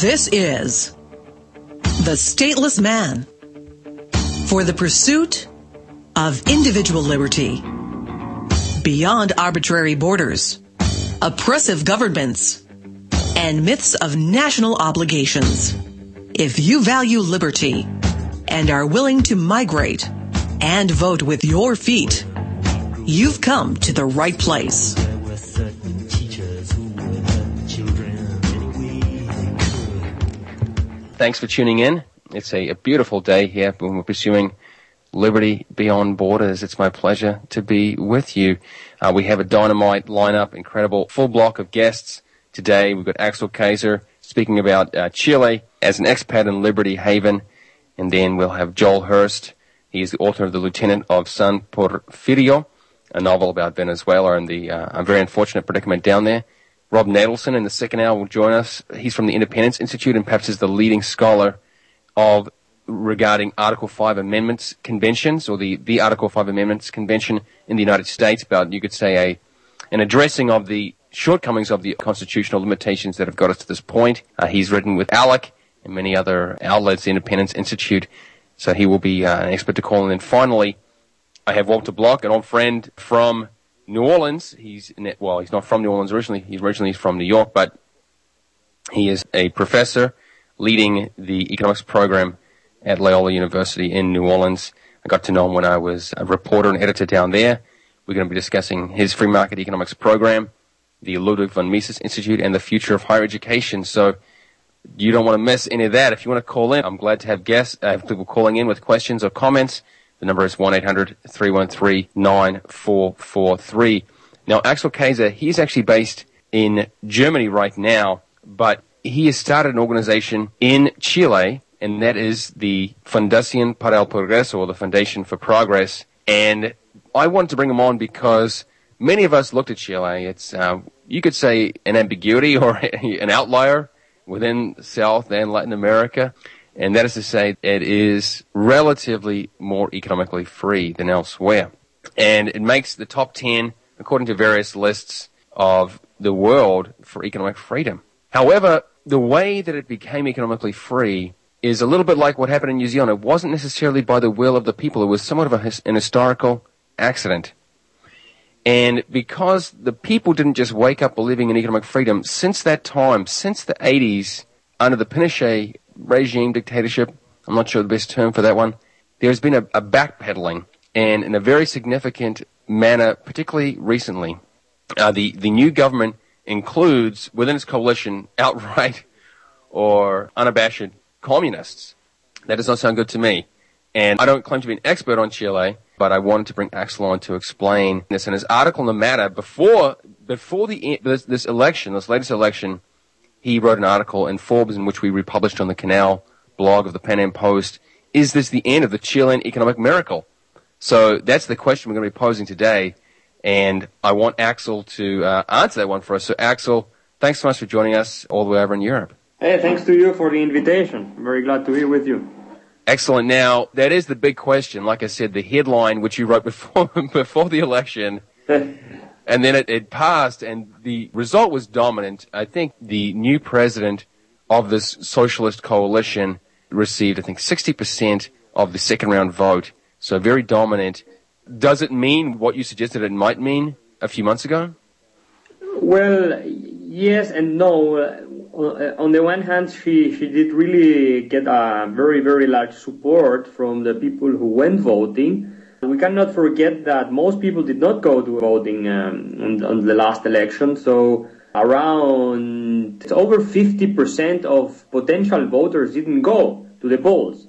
This is The Stateless Man for the pursuit of individual liberty beyond arbitrary borders, oppressive governments, and myths of national obligations. If you value liberty and are willing to migrate and vote with your feet, you've come to the right place. Thanks for tuning in. It's a, a beautiful day here when we're pursuing liberty beyond borders. It's my pleasure to be with you. Uh, we have a dynamite lineup, incredible full block of guests today. We've got Axel Kaiser speaking about uh, Chile as an expat in Liberty Haven. And then we'll have Joel Hirst. He is the author of The Lieutenant of San Porfirio, a novel about Venezuela and the uh, very unfortunate predicament down there. Rob Natelson in the second hour will join us. He's from the Independence Institute and perhaps is the leading scholar of regarding Article 5 amendments conventions or the, the Article 5 amendments convention in the United States about, you could say, a, an addressing of the shortcomings of the constitutional limitations that have got us to this point. Uh, he's written with ALEC and many other outlets, the Independence Institute, so he will be uh, an expert to call. And then finally, I have Walter Block, an old friend from New Orleans. He's well, he's not from New Orleans originally. He's originally from New York, but he is a professor leading the economics program at Loyola University in New Orleans. I got to know him when I was a reporter and editor down there. We're going to be discussing his free market economics program, the Ludwig von Mises Institute, and the future of higher education. So you don't want to miss any of that. If you want to call in, I'm glad to have guests, I have people calling in with questions or comments. The number is 1-800-313-9443. Now, Axel Kaiser, he's actually based in Germany right now, but he has started an organization in Chile, and that is the Fundación para el Progreso, or the Foundation for Progress. And I wanted to bring him on because many of us looked at Chile. It's, uh, you could say, an ambiguity or an outlier within South and Latin America. And that is to say, it is relatively more economically free than elsewhere. And it makes the top 10, according to various lists of the world for economic freedom. However, the way that it became economically free is a little bit like what happened in New Zealand. It wasn't necessarily by the will of the people. It was somewhat of a, an historical accident. And because the people didn't just wake up believing in economic freedom, since that time, since the 80s, under the Pinochet regime dictatorship. I'm not sure the best term for that one. There's been a, a backpedaling, and in a very significant manner, particularly recently, uh, the the new government includes within its coalition outright or unabashed communists. That does not sound good to me. And I don't claim to be an expert on Chile, but I wanted to bring Axel on to explain this. In his article in the matter, before before the this, this election, this latest election, he wrote an article in Forbes in which we republished on the Canal blog of the Pan Am Post. Is this the end of the Chilean economic miracle? So that's the question we're going to be posing today. And I want Axel to uh, answer that one for us. So Axel, thanks so much for joining us all the way over in Europe. Hey, thanks to you for the invitation. I'm very glad to be with you. Excellent. Now, that is the big question. Like I said, the headline which you wrote before before the election and then it, it passed, and the result was dominant. I think the new president of this socialist coalition received, I think, 60% of the second round vote. So very dominant. Does it mean what you suggested it might mean a few months ago? Well, yes and no. Uh, on the one hand, she, she did really get a very, very large support from the people who went voting. We cannot forget that most people did not go to voting um, on, on, the last election. So around over 50% of potential voters didn't go to the polls.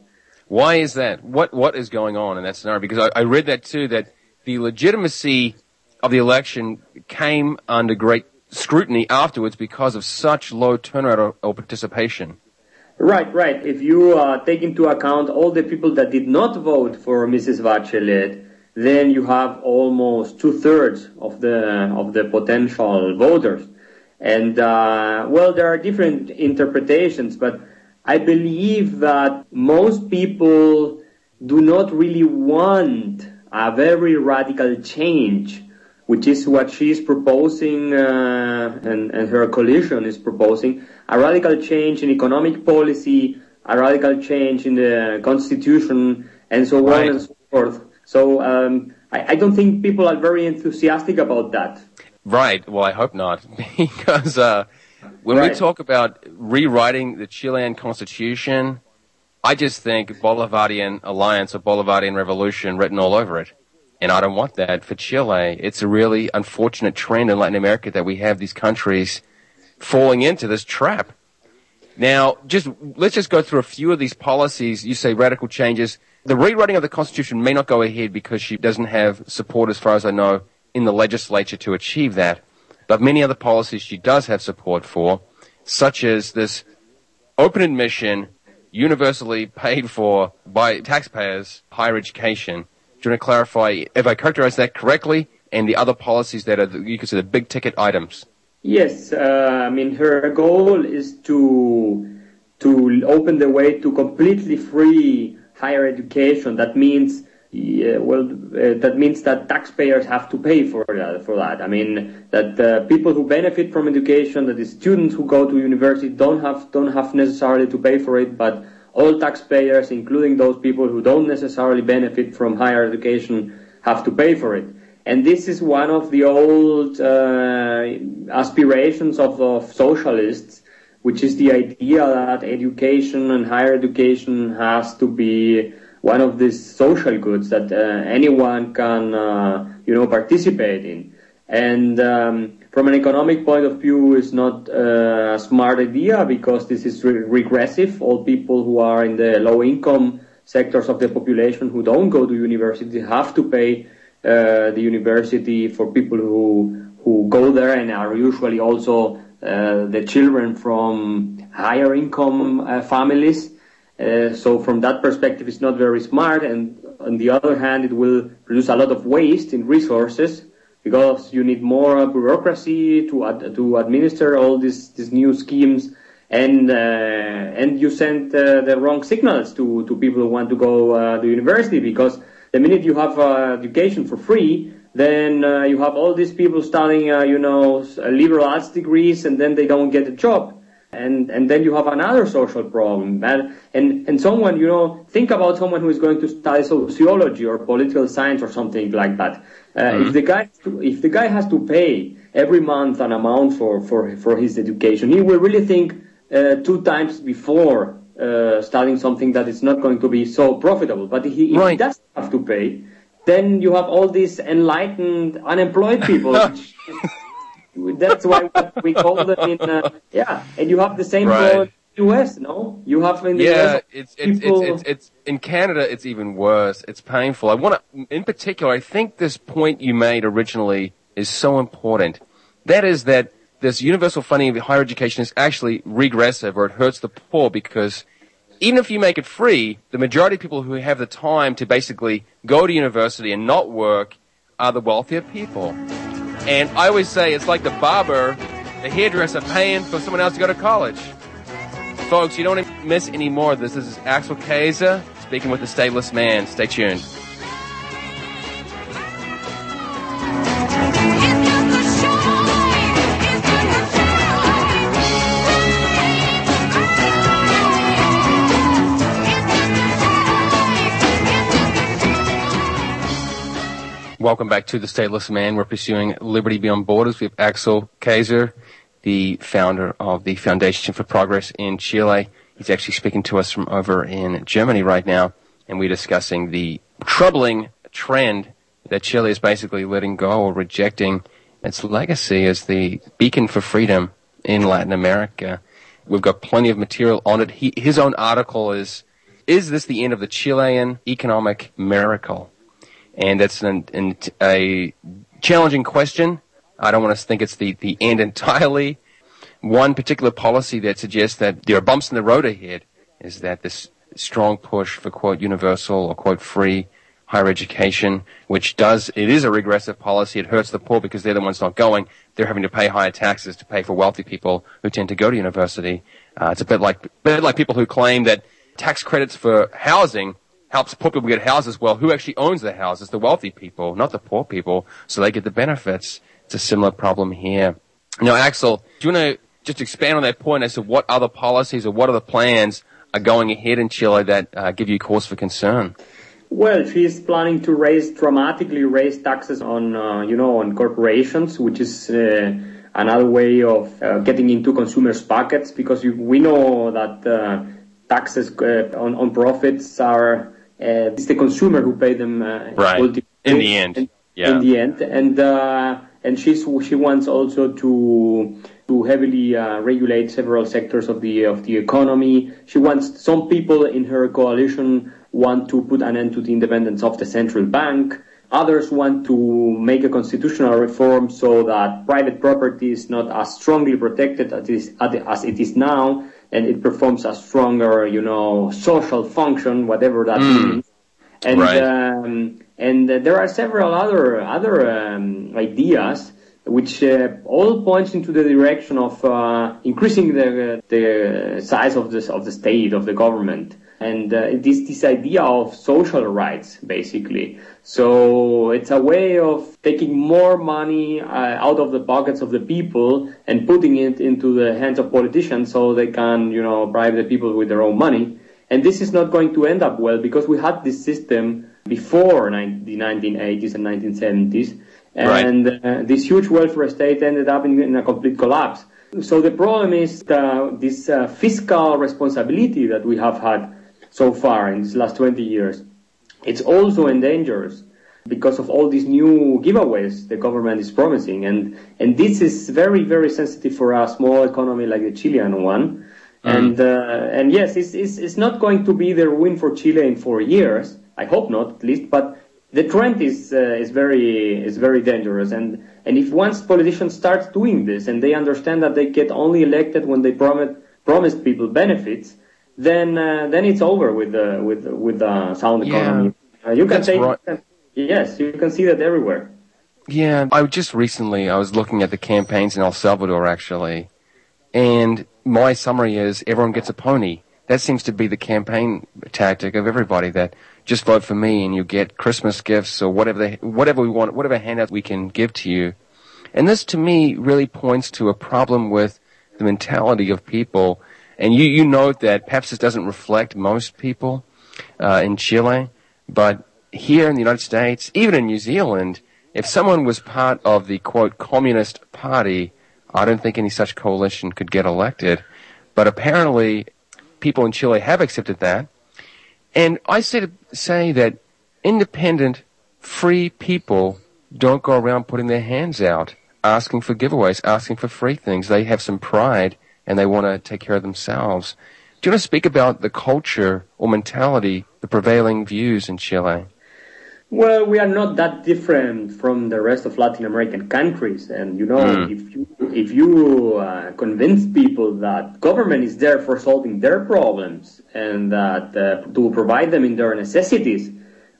Why is that? What what is going on in that scenario? Because I, I read that too that the legitimacy of the election came under great scrutiny afterwards because of such low turnout or, or participation. Right, right. If you uh, take into account all the people that did not vote for Mrs. Bachelet, then you have almost two thirds of the of the potential voters. And uh, well, there are different interpretations, but I believe that most people do not really want a very radical change which is what she's proposing uh, and, and her coalition is proposing, a radical change in economic policy, a radical change in the constitution, and so right. on and so forth. So um, I, I don't think people are very enthusiastic about that. Right. Well, I hope not, because uh, when right. we talk about rewriting the Chilean constitution, I just think Bolivarian alliance or Bolivarian revolution written all over it. And I don't want that for Chile. It's a really unfortunate trend in Latin America that we have these countries falling into this trap. Now, just let's just go through a few of these policies. You say radical changes. The rewriting of the Constitution may not go ahead because she doesn't have support, as far as I know, in the legislature to achieve that. But many other policies she does have support for, such as this open admission, universally paid for by taxpayers, higher education do you want to clarify if I characterize that correctly and the other policies that are you consider big ticket items? Yes, uh, I mean her goal is to to open the way to completely free higher education. That means yeah, well, uh, that means that taxpayers have to pay for that. For that, I mean that uh, people who benefit from education, that the students who go to university, don't have don't have necessarily to pay for it, but all taxpayers, including those people who don't necessarily benefit from higher education, have to pay for it. And this is one of the old uh, aspirations of, of socialists, which is the idea that education and higher education has to be one of these social goods that uh, anyone can, uh, you know, participate in. And um, from an economic point of view, it's not a smart idea because this is re- regressive. All people who are in the low income sectors of the population who don't go to university have to pay uh, the university for people who who go there and are usually also uh, the children from higher income uh, families. Uh, so from that perspective, it's not very smart. And on the other hand, it will produce a lot of waste in resources because you need more bureaucracy to ad- to administer all these these new schemes. And uh, and you send uh, the wrong signals to to people who want to go uh, to university because the minute you have uh, education for free then uh, you have all these people studying uh, you know liberal arts degrees and then they don't get a job and and then you have another social problem and and and someone you know think about someone who is going to study sociology or political science or something like that. Uh, mm-hmm. if the guy if the guy has to pay every month an amount for for for his education he will really think uh, two times before uh, studying something that is not going to be so profitable. But he, if he doesn't have to pay then you have all these enlightened unemployed people That's why we call them in. Uh, yeah, and you have the same right. U.S. No, you have in the yeah, US, it's, it's, people... it's, it's, it's in Canada. It's even worse. It's painful. I want to, in particular, I think this point you made originally is so important. That is that this universal funding of higher education is actually regressive, or it hurts the poor because even if you make it free, the majority of people who have the time to basically go to university and not work are the wealthier people. And I always say it's like the barber, the hairdresser paying for someone else to go to college. Folks, you don't miss any more this. This is Axel Kaiser speaking with the Stateless Man. Stay tuned. Welcome back to the Stateless Man. We're pursuing liberty beyond borders. We have Axel Kaiser, the founder of the Foundation for Progress in Chile. He's actually speaking to us from over in Germany right now, and we're discussing the troubling trend that Chile is basically letting go or rejecting its legacy as the beacon for freedom in Latin America. We've got plenty of material on it. He, his own article is, is this the end of the Chilean economic miracle? And that's an, an, a challenging question. I don't want to think it's the, the end entirely. One particular policy that suggests that there are bumps in the road ahead is that this strong push for quote universal or quote free higher education, which does, it is a regressive policy. It hurts the poor because they're the ones not going. They're having to pay higher taxes to pay for wealthy people who tend to go to university. Uh, it's a bit like, bit like people who claim that tax credits for housing helps poor people get houses. Well, who actually owns the houses? The wealthy people, not the poor people. So they get the benefits. It's a similar problem here. Now, Axel, do you want to just expand on that point as to what other policies or what other plans are going ahead in Chile that uh, give you cause for concern? Well, she's planning to raise dramatically raise taxes on uh, you know on corporations, which is uh, another way of uh, getting into consumers' pockets because we know that uh, taxes uh, on, on profits are Uh, it's the consumer who pay them uh, right in the end. In, yeah. in the end, and uh, and she's she wants also to to heavily uh, regulate several sectors of the of the economy. She wants some people in her coalition want to put an end to the independence of the central bank. Others want to make a constitutional reform so that private property is not as strongly protected as it is, as it is now, and it performs a stronger, you know, social function, whatever that mm. means. And right. um, and there are several other other um, ideas which uh, all points into the direction of uh, increasing the the size of the of the state of the government and uh, this this idea of social rights basically. So it's a way of taking more money uh, out of the pockets of the people and putting it into the hands of politicians so they can you know bribe the people with their own money. And this is not going to end up well because we had this system before the 1980s and 1970s and right. uh, this huge welfare state ended up in, in a complete collapse. So the problem is uh, this uh, fiscal responsibility that we have had so far in these last 20 years. It's also endangered because of all these new giveaways the government is promising. And, and this is very, very sensitive for a small economy like the Chilean one. Mm. And, uh, and yes, it's, it's, it's not going to be the win for Chile in four years. I hope not, at least, but the trend is, uh, is very, is very dangerous. And, and if once politicians start doing this and they understand that they get only elected when they promise, promise people benefits, then uh, then it's over with the with with the sound economy. Yeah, uh, you can say right. yes, you can see that everywhere. Yeah, I just recently I was looking at the campaigns in El Salvador actually, and my summary is everyone gets a pony. That seems to be the campaign tactic of everybody. That just vote for me and you get Christmas gifts or whatever they, whatever we want, whatever handout we can give to you. And this to me really points to a problem with the mentality of people and you, you note that perhaps this doesn't reflect most people uh, in Chile, but here in the United States, even in New Zealand, if someone was part of the quote communist party, I don't think any such coalition could get elected. But apparently, people in Chile have accepted that. And I say to say that independent, free people don't go around putting their hands out, asking for giveaways, asking for free things. They have some pride and they want to take care of themselves. Do you want to speak about the culture or mentality, the prevailing views in Chile? Well, we are not that different from the rest of Latin American countries, and you know, mm. if you if you uh, convince people that government is there for solving their problems and that uh, to provide them in their necessities,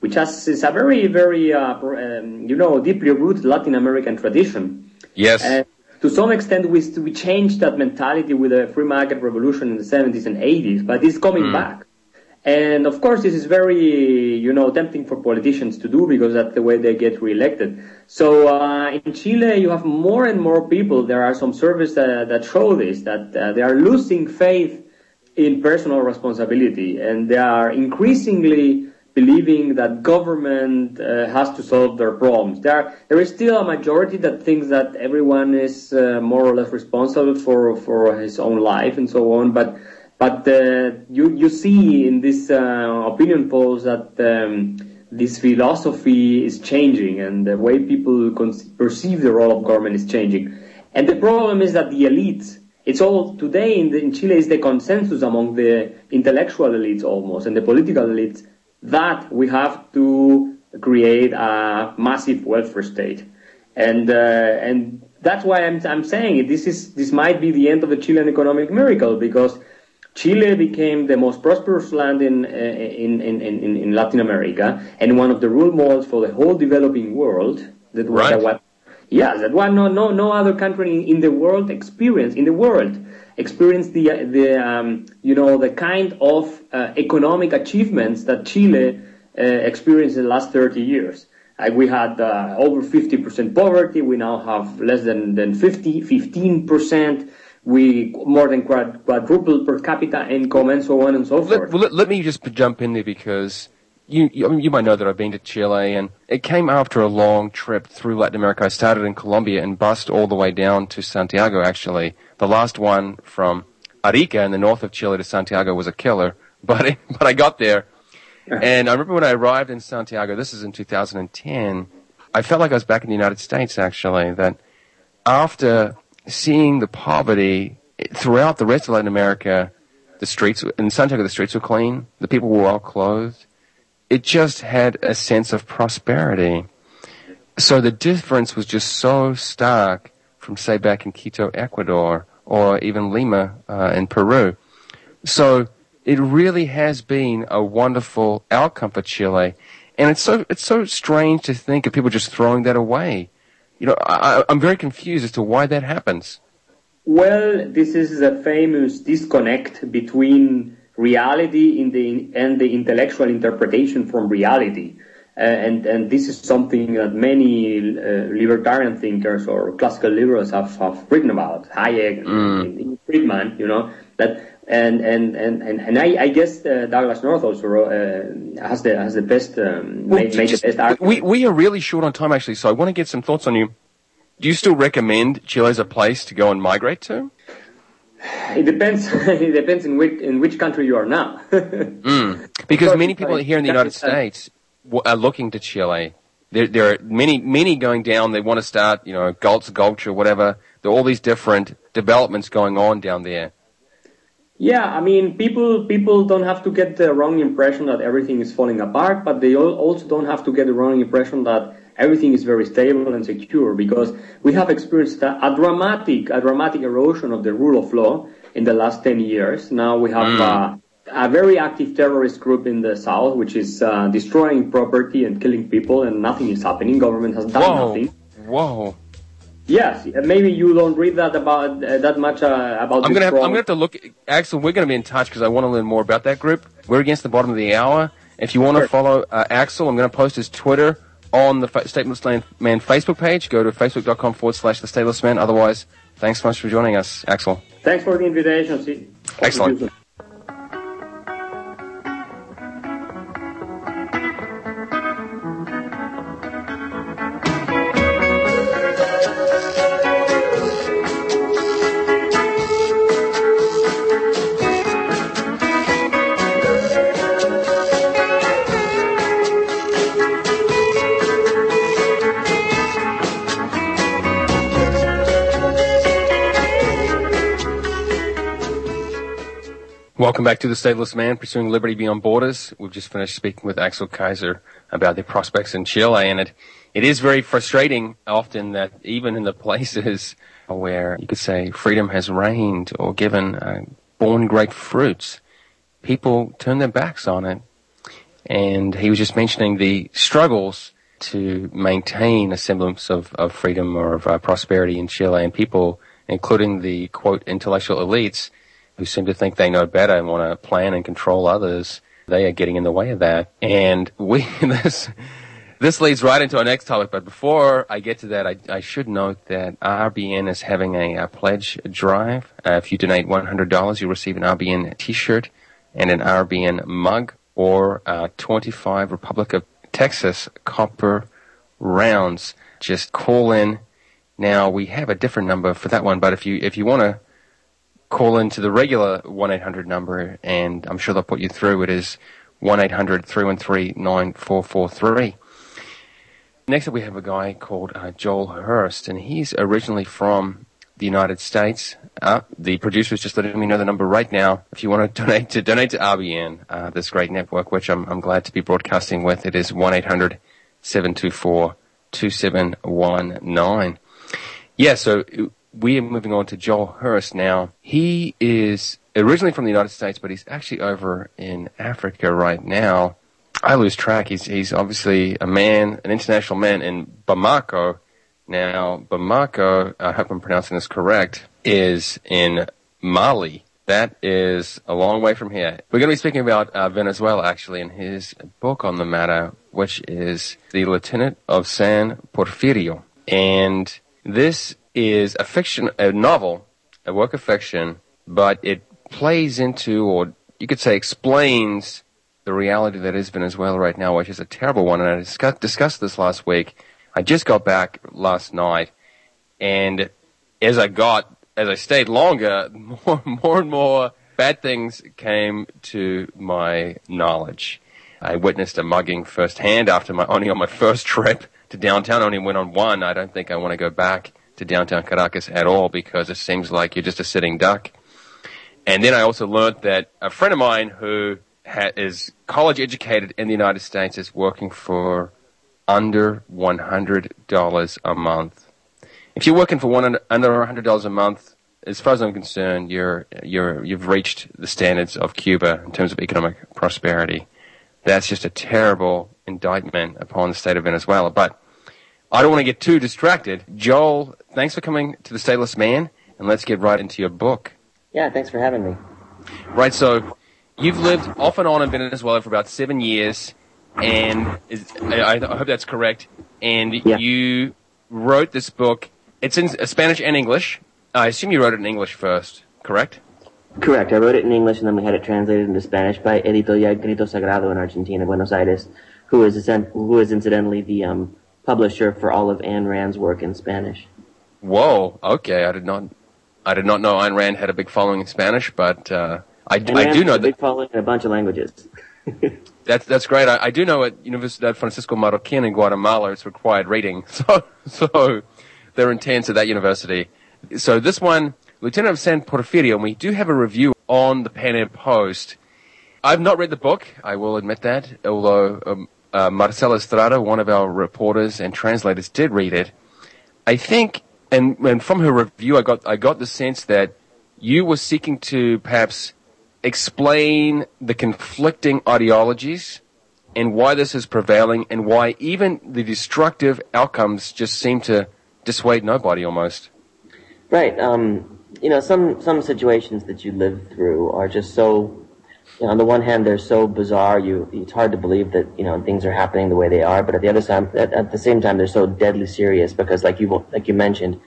which has, is a very very uh, um, you know deeply rooted Latin American tradition. Yes. Uh, to some extent, we, we changed that mentality with the free market revolution in the 70s and 80s, but it's coming mm. back. And of course, this is very, you know, tempting for politicians to do because that's the way they get reelected. So uh, in Chile, you have more and more people. There are some surveys uh, that show this that uh, they are losing faith in personal responsibility, and they are increasingly believing that government uh, has to solve their problems. There, there is still a majority that thinks that everyone is uh, more or less responsible for, for his own life and so on. But, but uh, you, you see in this uh, opinion polls that um, this philosophy is changing and the way people perceive the role of government is changing. And the problem is that the elites, it's all today in, the, in Chile is the consensus among the intellectual elites almost and the political elites that we have to create a massive welfare state. And, uh, and that's why I'm, I'm saying it. This is, this might be the end of the Chilean economic miracle because Chile became the most prosperous land in, uh, in, in, in, in Latin America and one of the role models for the whole developing world. That was right. what, Yes, that one no no no other country in the world experience in the world experienced the the um, you know the kind of uh, economic achievements that Chile uh, experienced in the last 30 years. Like we had uh, over 50% poverty, we now have less than than 50 15% we more than quadrupled per capita income and so on and so forth. Let, well, let, let me just jump in there because you, you, I mean, you might know that I've been to Chile, and it came after a long trip through Latin America. I started in Colombia and bussed all the way down to Santiago. Actually, the last one from Arica in the north of Chile to Santiago was a killer, but but I got there, and I remember when I arrived in Santiago. This is in 2010. I felt like I was back in the United States. Actually, that after seeing the poverty throughout the rest of Latin America, the streets in Santiago, the streets were clean, the people were well clothed it just had a sense of prosperity. So the difference was just so stark from, say, back in Quito, Ecuador, or even Lima uh, in Peru. So it really has been a wonderful outcome for Chile, and it's so it's so strange to think of people just throwing that away. You know, I, I'm very confused as to why that happens. Well, this is a famous disconnect between reality the and the intellectual interpretation from reality. Uh, and and this is something that many uh, libertarian thinkers or classical liberals have, have written about Hayek mm. and, Friedman, you know that and and and and, and I, I guess uh, Douglass North also uh, has the has the best um, well, made, made just, the best argument. We we are really short on time actually, so I want to get some thoughts on you. Do you still recommend Chile as a place to go and migrate to? It depends. it depends in which in which country you are now. mm. Because many people here in the United States are looking to Chile. There, there are many, many going down. They want to start, you know, Galt's Gulch or whatever. There are all these different developments going on down there. Yeah, I mean, people people don't have to get the wrong impression that everything is falling apart, but they also don't have to get the wrong impression that everything is very stable and secure because we have experienced a, dramatic, a dramatic erosion of the rule of law in the last 10 years. Now we have mm. A very active terrorist group in the south, which is uh, destroying property and killing people, and nothing is happening. Government has done Whoa. nothing. Whoa. Yes, maybe you don't read that about uh, that much uh, about. I'm gonna have, I'm gonna have to look. Axel, we're gonna be in touch because I want to learn more about that group. We're against the bottom of the hour. If you want to sure. follow uh, Axel, I'm gonna post his Twitter on the Stateless Man Facebook page. Go to facebook.com forward slash the Stateless Man. Otherwise, thanks so much for joining us, Axel. Thanks for the invitation. See, Excellent. Welcome back to the Stateless Man, Pursuing Liberty Beyond Borders. We've just finished speaking with Axel Kaiser about the prospects in Chile, and it, it is very frustrating often that even in the places where you could say freedom has reigned or given uh, born great fruits, people turn their backs on it. And he was just mentioning the struggles to maintain a semblance of, of freedom or of uh, prosperity in Chile, and people, including the quote intellectual elites, who seem to think they know better and want to plan and control others, they are getting in the way of that. And we, this, this leads right into our next topic. But before I get to that, I, I should note that RBN is having a, a pledge drive. Uh, if you donate $100, you'll receive an RBN t-shirt and an RBN mug or uh, 25 Republic of Texas copper rounds. Just call in. Now we have a different number for that one, but if you if you want to call into the regular 1-800 number and I'm sure they'll put you through. It is 1-800-313-9443. Next up we have a guy called uh, Joel Hirst and he's originally from the United States. Uh, the producer is just letting me know the number right now. If you want to donate to donate to RBN, uh, this great network, which I'm, I'm glad to be broadcasting with, it is 1-800-724-2719. Yeah, so we are moving on to Joel Hirst now. He is originally from the United States, but he's actually over in Africa right now. I lose track. He's he's obviously a man, an international man in Bamako, Now, Bamako, I hope I'm pronouncing this correct, is in Mali. That is a long way from here. We're going to be speaking about uh, Venezuela, actually, in his book on the matter, which is The Lieutenant of San Porfirio. And this is a fiction, a novel, a work of fiction, but it plays into, or you could say explains, the reality that is Venezuela right now, which is a terrible one. And I discuss, discussed this last week. I just got back last night, and as I got, as I stayed longer, more, more and more bad things came to my knowledge. I witnessed a mugging firsthand after my, only on my first trip to downtown. I only went on one. I don't think I want to go back to downtown Caracas at all because it seems like you're just a sitting duck. And then I also learned that a friend of mine who ha- is college educated in the United States is working for under $100 a month. If you're working for one under $100 a month, as far as I'm concerned, you're, you're, you've reached the standards of Cuba in terms of economic prosperity. That's just a terrible indictment upon the state of Venezuela. But I don't want to get too distracted. Joel, thanks for coming to the Stateless Man, and let's get right into your book. Yeah, thanks for having me. Right, so you've lived off and on in Venezuela for about seven years, and is, I, I, hope that's correct. And yeah. you wrote this book. It's in Spanish and English. I assume you wrote it in English first, correct? Correct. I wrote it in English, and then we had it translated into Spanish by Editorial Grito Sagrado in Argentina, Buenos Aires, who is who is incidentally the um, publisher for all of Ayn Rand's work in Spanish. Whoa. Okay, I did not. I did not know Ayn Rand had a big following in Spanish, but uh, I, I do know that big following in a bunch of languages. that's that's great. I, I, do know at Universidad Francisco Marroquin in Guatemala, it's required reading. So so they're intense at that university. So this one, Lieutenant of San Porfirio, and we do have a review on the Pan Am Post. I've not read the book. I will admit that, although um, uh, Marcela Estrada, one of our reporters and translators, did read it. I think, and, and from her review, I got I got the sense that you were seeking to perhaps explain the conflicting ideologies and why this is prevailing, and why even the destructive outcomes just seem to dissuade nobody almost. Right. Um, you know, some some situations that you live through are just so you know, on the one hand, they're so bizarre, you, it's hard to believe that, you know, things are happening the way they are, but at the other time, at, at the same time, they're so deadly serious because like you, like you mentioned,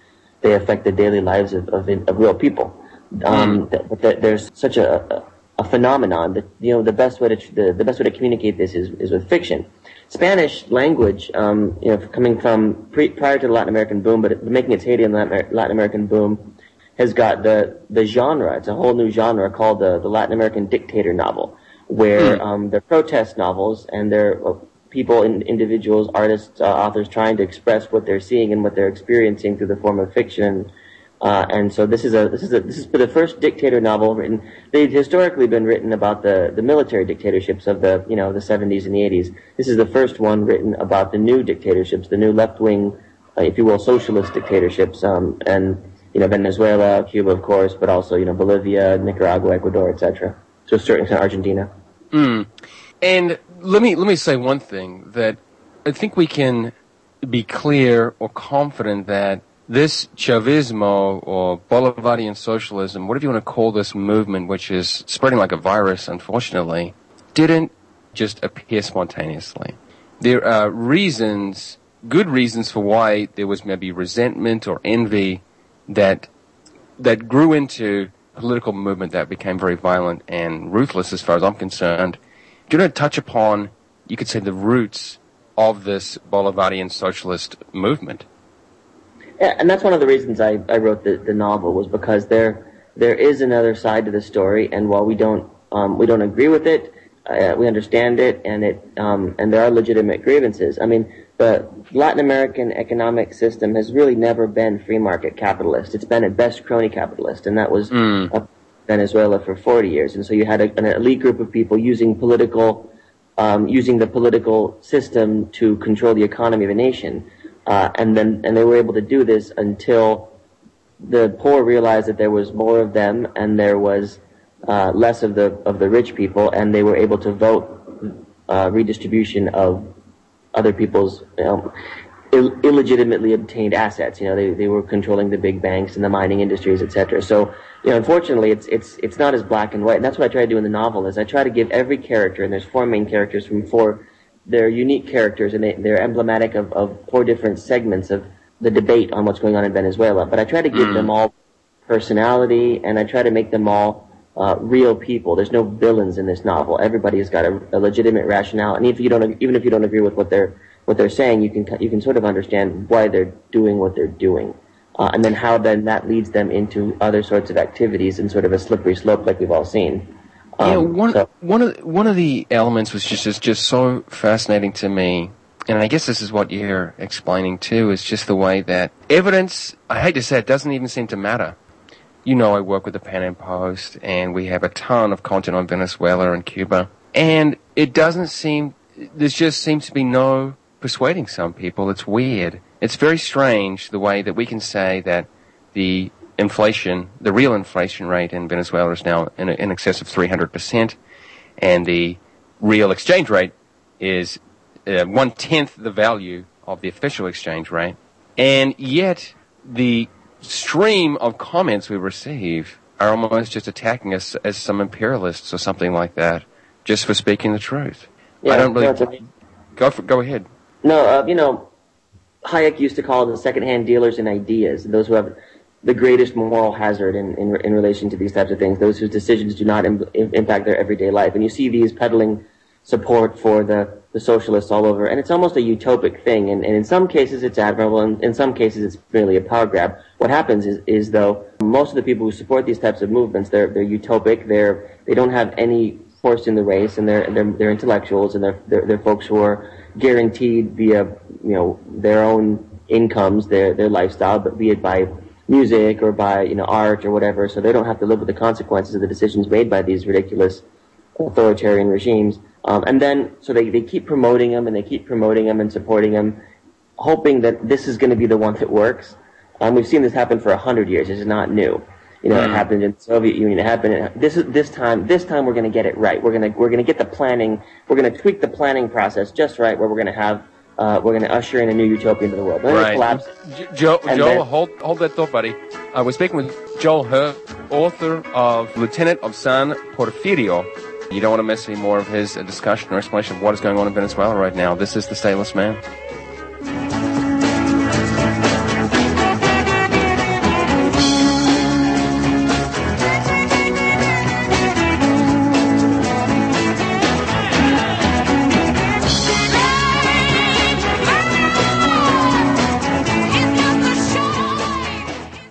they affect the daily lives of, of, of real people. Um, mm. that, there's such a, a, phenomenon that, you know, the best way to, the, the best way to communicate this is, is with fiction. Spanish language, um, you know, coming from pre, prior to the Latin American boom, but making its heyday in the Latin American boom, has got the the genre. It's a whole new genre called the the Latin American dictator novel, where mm. um, they're protest novels and they're uh, people, in, individuals, artists, uh, authors trying to express what they're seeing and what they're experiencing through the form of fiction. Uh, and so this is a this is a this is the first dictator novel written. They've historically been written about the the military dictatorships of the you know the 70s and the 80s. This is the first one written about the new dictatorships, the new left wing, uh, if you will, socialist dictatorships. Um, and you know, Venezuela, Cuba, of course, but also, you know, Bolivia, Nicaragua, Ecuador, etc. To a certain extent, Argentina. Mm. And let me let me say one thing that I think we can be clear or confident that this Chavismo or Bolivarian socialism, whatever you want to call this movement, which is spreading like a virus, unfortunately, didn't just appear spontaneously. There are reasons, good reasons for why there was maybe resentment or envy that that grew into a political movement that became very violent and ruthless, as far as I'm concerned. Do you want to touch upon, you could say, the roots of this Bolivarian socialist movement? Yeah, and that's one of the reasons I, I wrote the, the novel was because there there is another side to the story, and while we don't um, we don't agree with it, uh, we understand it, and it um, and there are legitimate grievances. I mean, the Latin American economic system has really never been free market capitalist. It's been at best crony capitalist, and that was mm. Venezuela for 40 years. And so you had a, an elite group of people using political, um, using the political system to control the economy of a nation, uh, and then and they were able to do this until the poor realized that there was more of them and there was uh, less of the of the rich people, and they were able to vote uh, redistribution of other people's. You know, Ill- illegitimately obtained assets. You know, they, they were controlling the big banks and the mining industries, etc. So, you know, unfortunately, it's it's it's not as black and white. And that's what I try to do in the novel. Is I try to give every character, and there's four main characters from four. They're unique characters, and they, they're emblematic of, of four different segments of the debate on what's going on in Venezuela. But I try to give Mm. them all personality, and I try to make them all uh, real people. There's no villains in this novel. Everybody has got a, a legitimate rationale, and if you don't, even if you don't agree with what they're what they're saying, you can you can sort of understand why they're doing what they're doing, uh, and then how then that leads them into other sorts of activities and sort of a slippery slope, like we've all seen. yeah, Um, one so- one of one of the elements was just just, just so fascinating to me, and I guess this is what you're explaining too, is just the way that evidence. I hate to say it, doesn't even seem to matter. You know, I work with the Pan Am Post, and we have a ton of content on Venezuela and Cuba, and it doesn't seem. There just seems to be no persuading some people. It's weird. It's very strange the way that we can say that the inflation, the real inflation rate in Venezuela is now in, in excess of 300%, and the real exchange rate is uh, one tenth the value of the official exchange rate. And yet, the stream of comments we receive are almost just attacking us as some imperialists or something like that, just for speaking the truth. Yeah, I don't really. no, okay. go for, go ahead. No, uh, you know, Hayek used to call them secondhand dealers in ideas, those who have the greatest moral hazard in, in, in relation to these types of things, those whose decisions do not Im- im- impact their everyday life. And you see these peddling support for the, the socialists all over, and it's almost a utopic thing. And, and in some cases it's admirable, and in some cases it's merely a power grab. What happens is, is though, most of the people who support these types of movements, they're, they're utopic, they're, they don't have any horse in the race, and they're, they're, they're intellectuals, and they're, they're, they're folks who are guaranteed via, you know, their own incomes, their, their lifestyle, but be it by music or by, you know, art or whatever, so they don't have to live with the consequences of the decisions made by these ridiculous authoritarian regimes. Um, and then, so they, they keep promoting them and they keep promoting them and supporting them, hoping that this is going to be the one that works. Um, we've seen this happen for a hundred years. This is not new. You know, it happened in the Soviet Union. It happened. In, this is this time. This time we're going to get it right. We're going to we're going to get the planning. We're going to tweak the planning process just right. Where we're going to have uh, we're going to usher in a new utopia into the world. And then it Right. collapses. Joe, then- hold, hold that thought, buddy. Uh, we're speaking with Joel Hurt, author of Lieutenant of San Porfirio. You don't want to miss any more of his uh, discussion or explanation of what is going on in Venezuela right now. This is The Stateless Man.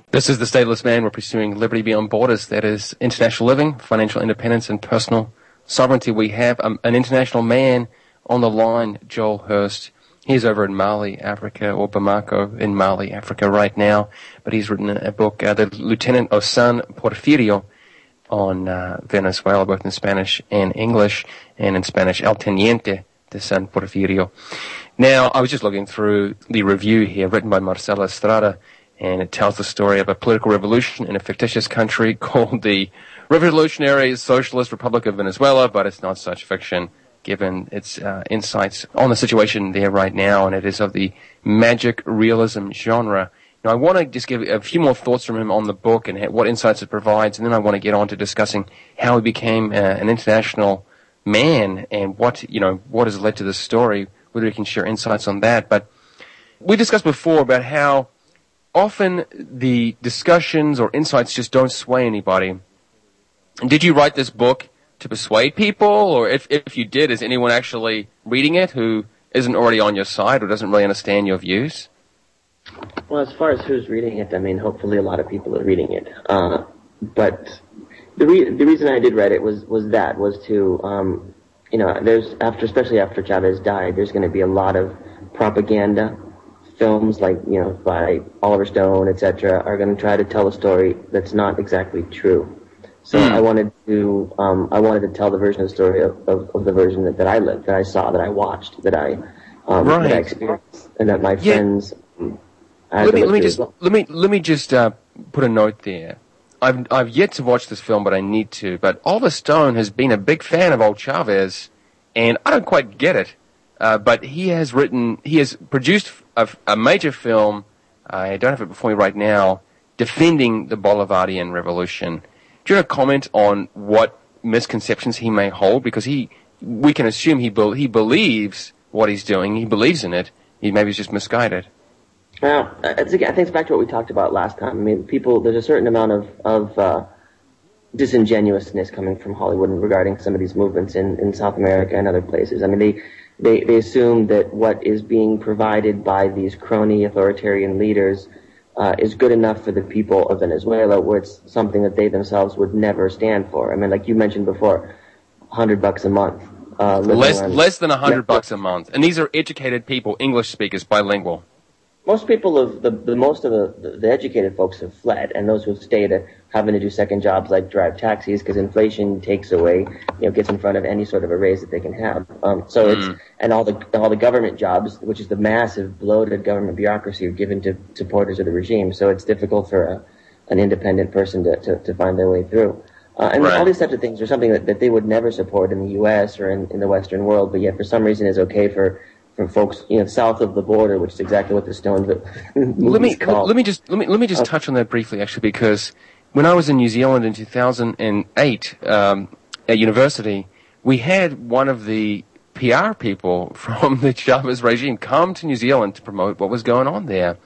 This is The Stateless Man. We're pursuing liberty beyond borders. That is international living, financial independence, and personal sovereignty. We have um, an international man on the line, Joel Hirst. He's over in Mali, Africa, or Bamako in Mali, Africa right now. But he's written a, book, uh, The Lieutenant of San Porfirio, on uh, Venezuela, both in Spanish and English, and in Spanish, El Teniente de San Porfirio. Now, I was just looking through the review here written by Marcela Estrada, and it tells the story of a political revolution in a fictitious country called the Revolutionary Socialist Republic of Venezuela, but it's not such fiction given its uh, insights on the situation there right now, and it is of the magic realism genre. Now, I want to just give a few more thoughts from him on the book and what insights it provides, and then I want to get on to discussing how he became uh, an international man and what you know what has led to this story. Whether he can share insights on that, but we discussed before about how often the discussions or insights just don't sway anybody. Did you write this book to persuade people, or if if you did, is anyone actually reading it who isn't already on your side or doesn't really understand your views? Well, as far as who's reading it, I mean, hopefully a lot of people are reading it. Uh, but the re- the reason I did write it was was that was to um, you know there's after especially after Chavez died, there's going to be a lot of propaganda films like you know by Oliver Stone, etc., are going to try to tell a story that's not exactly true. So Hmm. I wanted to um, I wanted to tell the version of the story of, of, of the version that, that I lived, that I saw, that I watched, that I um, that I experienced, and that my Yeah. friends. um, let me let me just well. let me let me just uh, put a note there. I've I've yet to watch this film, but I need to. But Oliver Stone has been a big fan of old Chavez, and I don't quite get it. Uh, but he has written, he has produced a, a major film. I don't have it before me right now. Defending the Bolivarian Revolution. Do you want to comment on what misconceptions he may hold? Because he, we can assume he be, he believes what he's doing. He believes in it. He maybe is just misguided. Well, again, I think it's back to what we talked about last time. I mean, people, there's a certain amount of, of uh, disingenuousness coming from Hollywood regarding some of these movements in, in South America and other places. I mean, they, they, they assume that what is being provided by these crony authoritarian leaders uh, is good enough for the people of Venezuela, where it's something that they themselves would never stand for. I mean, like you mentioned before, hundred bucks a month. Uh, less less than hundred bucks a month, and these are educated people, English speakers, bilingual most people of the, the most of the, the educated folks have fled, and those who have stayed having to do second jobs like drive taxis because inflation takes away, you know, gets in front of any sort of a raise that they can have. Um, so mm. it's and all the all the government jobs, which is the massive bloated government bureaucracy, are given to supporters of the regime. So it's difficult for a, an independent person to, to, to find their way through. Uh, and right. all these types of things are something that, that they would never support in the U.S. or in, in the Western world, but yet for some reason is okay for from folks, you know, south of the border, which is exactly what the Stones let me called. let me just let me let me just touch on that briefly, actually, because when I was in New Zealand in 2008 um, at university, we had one of the PR people from the Chavez regime come to New Zealand to promote what was going on there,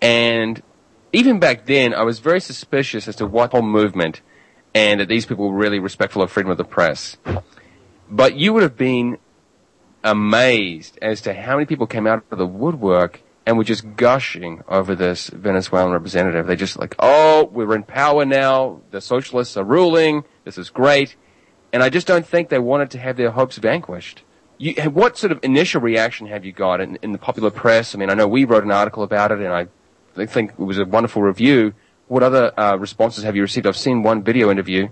and even back then, I was very suspicious as to what the whole movement, and that these people were really respectful of freedom of the press. But you would have been amazed as to how many people came out of the woodwork and were just gushing over this Venezuelan representative. They just like, oh, we're in power now. The socialists are ruling. This is great. And I just don't think they wanted to have their hopes vanquished. You, what sort of initial reaction have you got in, in the popular press? I mean, I know we wrote an article about it, and I, think it was a wonderful review. What other uh, responses have you received? I've seen one video interview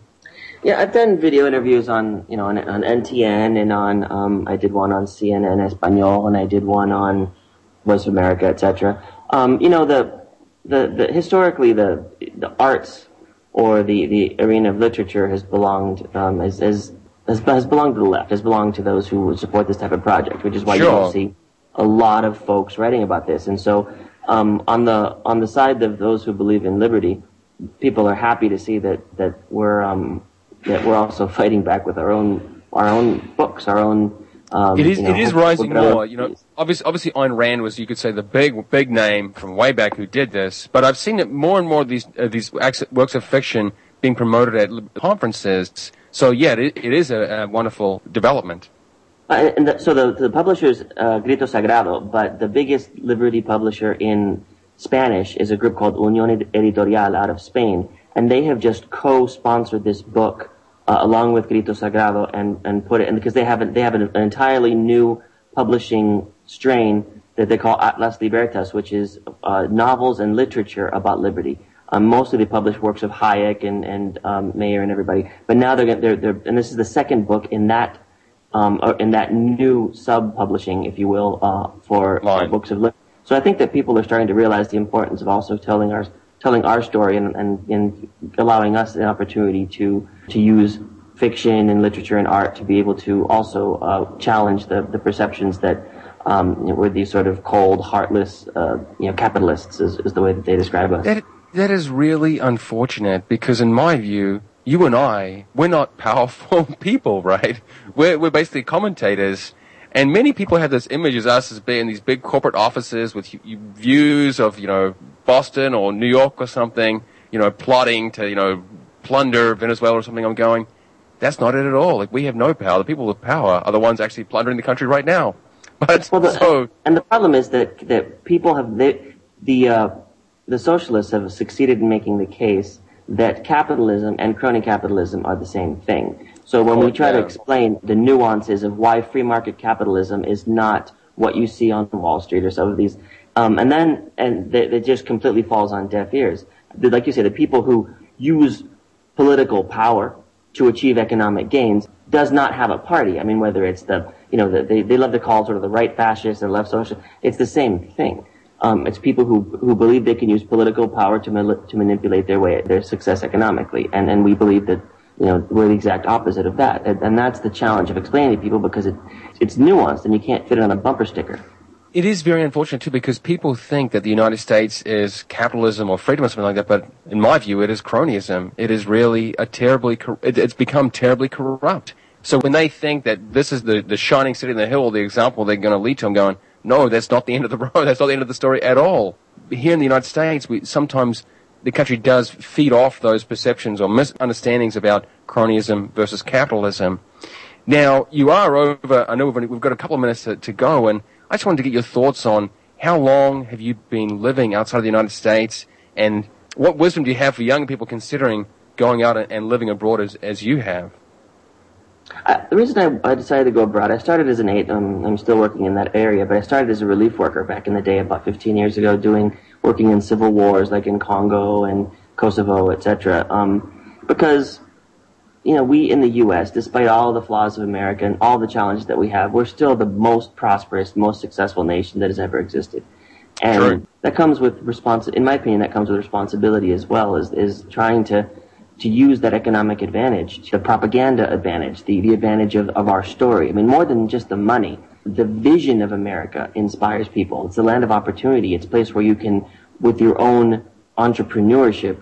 yeah, I've done video interviews on you know on, on NTN and on um, I did one on CNN Espanol and I did one on Voice of America, etc. Um, you know the, the the historically the the arts or the the arena of literature has belonged um, as, as has, has belonged to the left, has belonged to those who would support this type of project, which is why sure. you don't see a lot of folks writing about this. And so um, on the on the side of those who believe in liberty, people are happy to see that that we're um, that we're also fighting back with our own our own books, our own. Um, it is you know, it is rising more. You know, obviously, obviously, Ayn Rand was you could say the big big name from way back who did this, but I've seen it more and more these uh, these works of fiction being promoted at conferences. So yeah, it, it is a, a wonderful development. Uh, and the, so the the publisher's uh, Grito Sagrado, but the biggest Liberty publisher in Spanish is a group called Unión Editorial out of Spain, and they have just co-sponsored this book uh, along with Grito Sagrado and, and put it in because they have an, they have an, an, entirely new publishing strain that they call Atlas Libertas, which is uh, novels and literature about liberty. Um, mostly they publish works of Hayek and and um, Maier and everybody, but now they're, they're they're and this is the second book in that um, in that new sub publishing, if you will, uh, for books of literature. So I think that people are starting to realize the importance of also telling our telling our story and, and, and allowing us an opportunity to, to use fiction and literature and art to be able to also uh, challenge the, the perceptions that um, you know, we're these sort of cold, heartless, uh, you know, capitalists is, is the way that they describe us. That, that is really unfortunate because in my view, you and I, we're not powerful people, right? We're, we're basically commentators. And many people have this image of us as being these big corporate offices with views of, you know, Boston or New York or something, you know, plotting to, you know, plunder Venezuela or something, I'm going, that's not it at all. Like, we have no power. The people with power are the ones actually plundering the country right now. But, well, the, so. And the problem is that, that people have, they, the, uh, the socialists have succeeded in making the case that capitalism and crony capitalism are the same thing. So when we try to explain the nuances of why free market capitalism is not what you see on Wall Street or some of these um, and then, and it just completely falls on deaf ears. Like you say, the people who use political power to achieve economic gains does not have a party. I mean, whether it's the, you know, the, they, they love to call sort of the right fascist and left social, it's the same thing. Um, it's people who, who believe they can use political power to, ma- to manipulate their way, their success economically. And, and we believe that, you know, we're the exact opposite of that. And, and that's the challenge of explaining to people because it, it's nuanced and you can't fit it on a bumper sticker. It is very unfortunate too because people think that the United States is capitalism or freedom or something like that, but in my view, it is cronyism. It is really a terribly, it's become terribly corrupt. So when they think that this is the, the shining city in the hill, the example they're going to lead to, I'm going, no, that's not the end of the road. That's not the end of the story at all. Here in the United States, we sometimes the country does feed off those perceptions or misunderstandings about cronyism versus capitalism. Now, you are over, I know we've, got a couple of minutes to, to go, and I just wanted to get your thoughts on how long have you been living outside of the United States, and what wisdom do you have for young people considering going out and, living abroad as, as you have? Uh, the reason I, I, decided to go abroad, I started as an eight. Um, I'm still working in that area, but I started as a relief worker back in the day, about 15 years ago, doing working in civil wars like in Congo and Kosovo, etc. Um, because you know, we in the U.S., despite all the flaws of America and all the challenges that we have, we're still the most prosperous, most successful nation that has ever existed. And sure. that comes with respons- in my opinion, that comes with responsibility as well, is, is trying to, to use that economic advantage, the propaganda advantage, the, the advantage of, of our story. I mean, more than just the money, the vision of America inspires people. It's the land of opportunity. It's a place where you can, with your own entrepreneurship,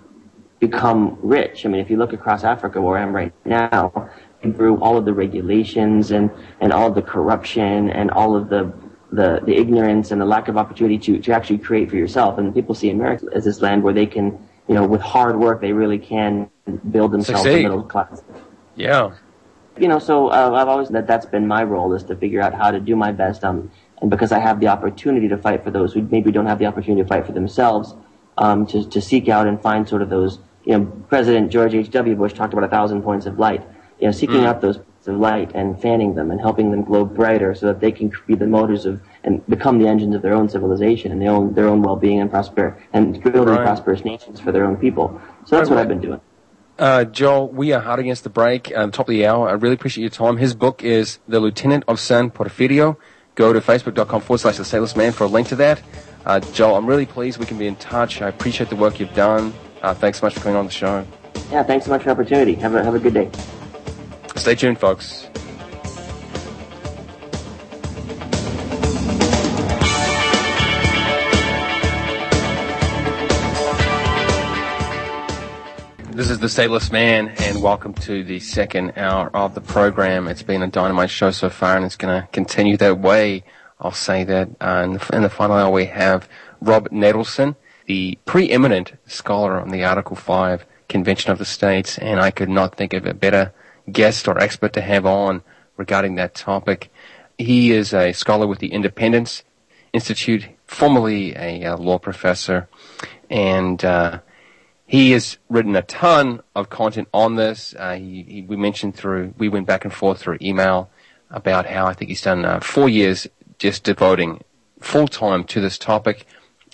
become rich. I mean, if you look across Africa, where I am right now, through all of the regulations and, and all of the corruption and all of the, the, the ignorance and the lack of opportunity to, to actually create for yourself. And people see America as this land where they can, you know, with hard work, they really can build themselves Succeed. a middle class. Yeah. You know, so uh, I've always that that's been my role is to figure out how to do my best. Um, and because I have the opportunity to fight for those who maybe don't have the opportunity to fight for themselves, um, to to seek out and find sort of those you know, President George H.W. Bush talked about a thousand points of light. You know, seeking mm. out those points of light and fanning them and helping them glow brighter so that they can be the motors of and become the engines of their own civilization and their own their own well-being and prosper and building right. prosperous nations for their own people. So that's right, what I've been doing. Uh, Joel, we are hard against the break, uh, top of the hour. I really appreciate your time. His book is The Lieutenant of San Porfirio. Go to facebook.com forward slash the stateless man for a link to that. Uh, Joel, I'm really pleased we can be in touch. I appreciate the work you've done. Uh, thanks so much for coming on the show. Yeah, thanks so much for the opportunity. Have a, have a good day. Stay tuned, folks. This is the Stateless Man, and welcome to the second hour of the program. It's been a dynamite show so far, and it's going to continue that way. I'll say that. Uh, in, the, in the final hour, we have Rob Natelson the preeminent scholar on the Article 5 Convention of the States, and I could not think of a better guest or expert to have on regarding that topic. He is a scholar with the Independence Institute, formerly a uh, law professor, and uh, he has written a ton of content on this. Uh, he, he, we mentioned through, we went back and forth through email about how I think he's done uh, four years just devoting full time to this topic,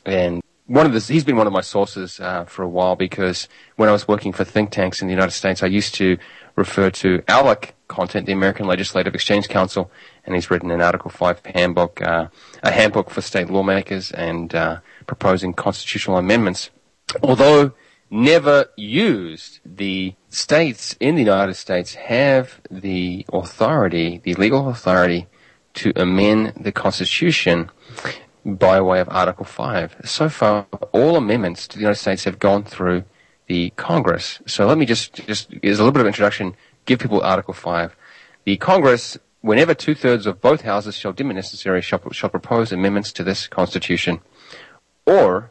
and one of the, he's been one of my sources uh, for a while because when I was working for think tanks in the United States, I used to refer to ALEC content, the American Legislative Exchange Council, and he's written an Article 5 handbook, uh, a handbook for state lawmakers and uh, proposing constitutional amendments. Although never used, the states in the United States have the authority, the legal authority, to amend the Constitution by way of Article 5. So far, all amendments to the United States have gone through the Congress. So let me just, just as a little bit of introduction, give people Article 5. The Congress, whenever two-thirds of both houses shall deem it necessary, shall, shall propose amendments to this Constitution, or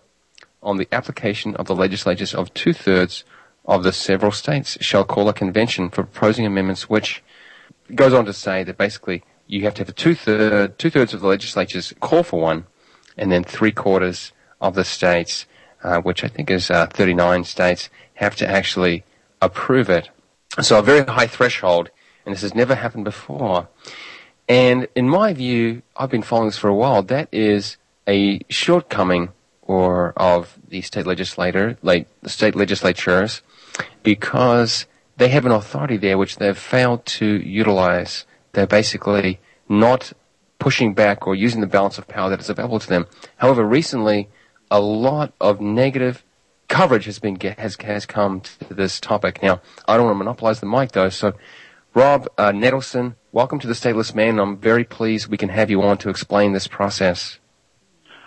on the application of the legislatures of two-thirds of the several states shall call a convention for proposing amendments which goes on to say that basically you have to have two-thirds of the legislatures call for one, and then three quarters of the states, uh, which I think is uh, 39 states, have to actually approve it. So a very high threshold, and this has never happened before. And in my view, I've been following this for a while. That is a shortcoming or of the state legislator, like the state legislatures, because they have an authority there which they've failed to utilize. They're basically not pushing back or using the balance of power that is available to them. However, recently, a lot of negative coverage has been has has come to this topic. Now, I don't want to monopolize the mic though, so Rob uh, Natelson, welcome to the Stateless Man. I'm very pleased we can have you on to explain this process.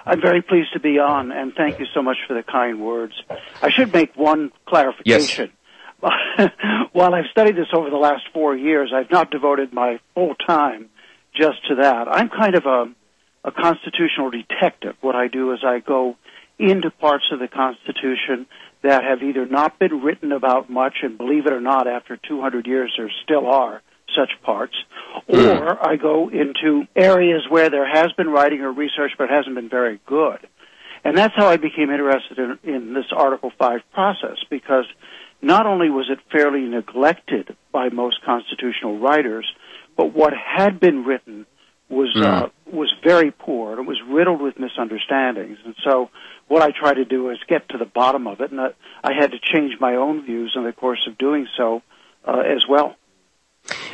I'm very pleased to be on, and thank you so much for the kind words. I should make one clarification. Yes. While I've studied this over the last four years, I've not devoted my full time just to that. I'm kind of a, a constitutional detective. What I do is I go into parts of the Constitution that have either not been written about much, and believe it or not, after 200 years there still are such parts, hmm. or I go into areas where there has been writing or research but hasn't been very good. And that's how I became interested in, in this Article 5 process because not only was it fairly neglected by most constitutional writers, but what had been written was mm. uh, was very poor and it was riddled with misunderstandings. And so, what I tried to do is get to the bottom of it, and I, I had to change my own views in the course of doing so uh, as well.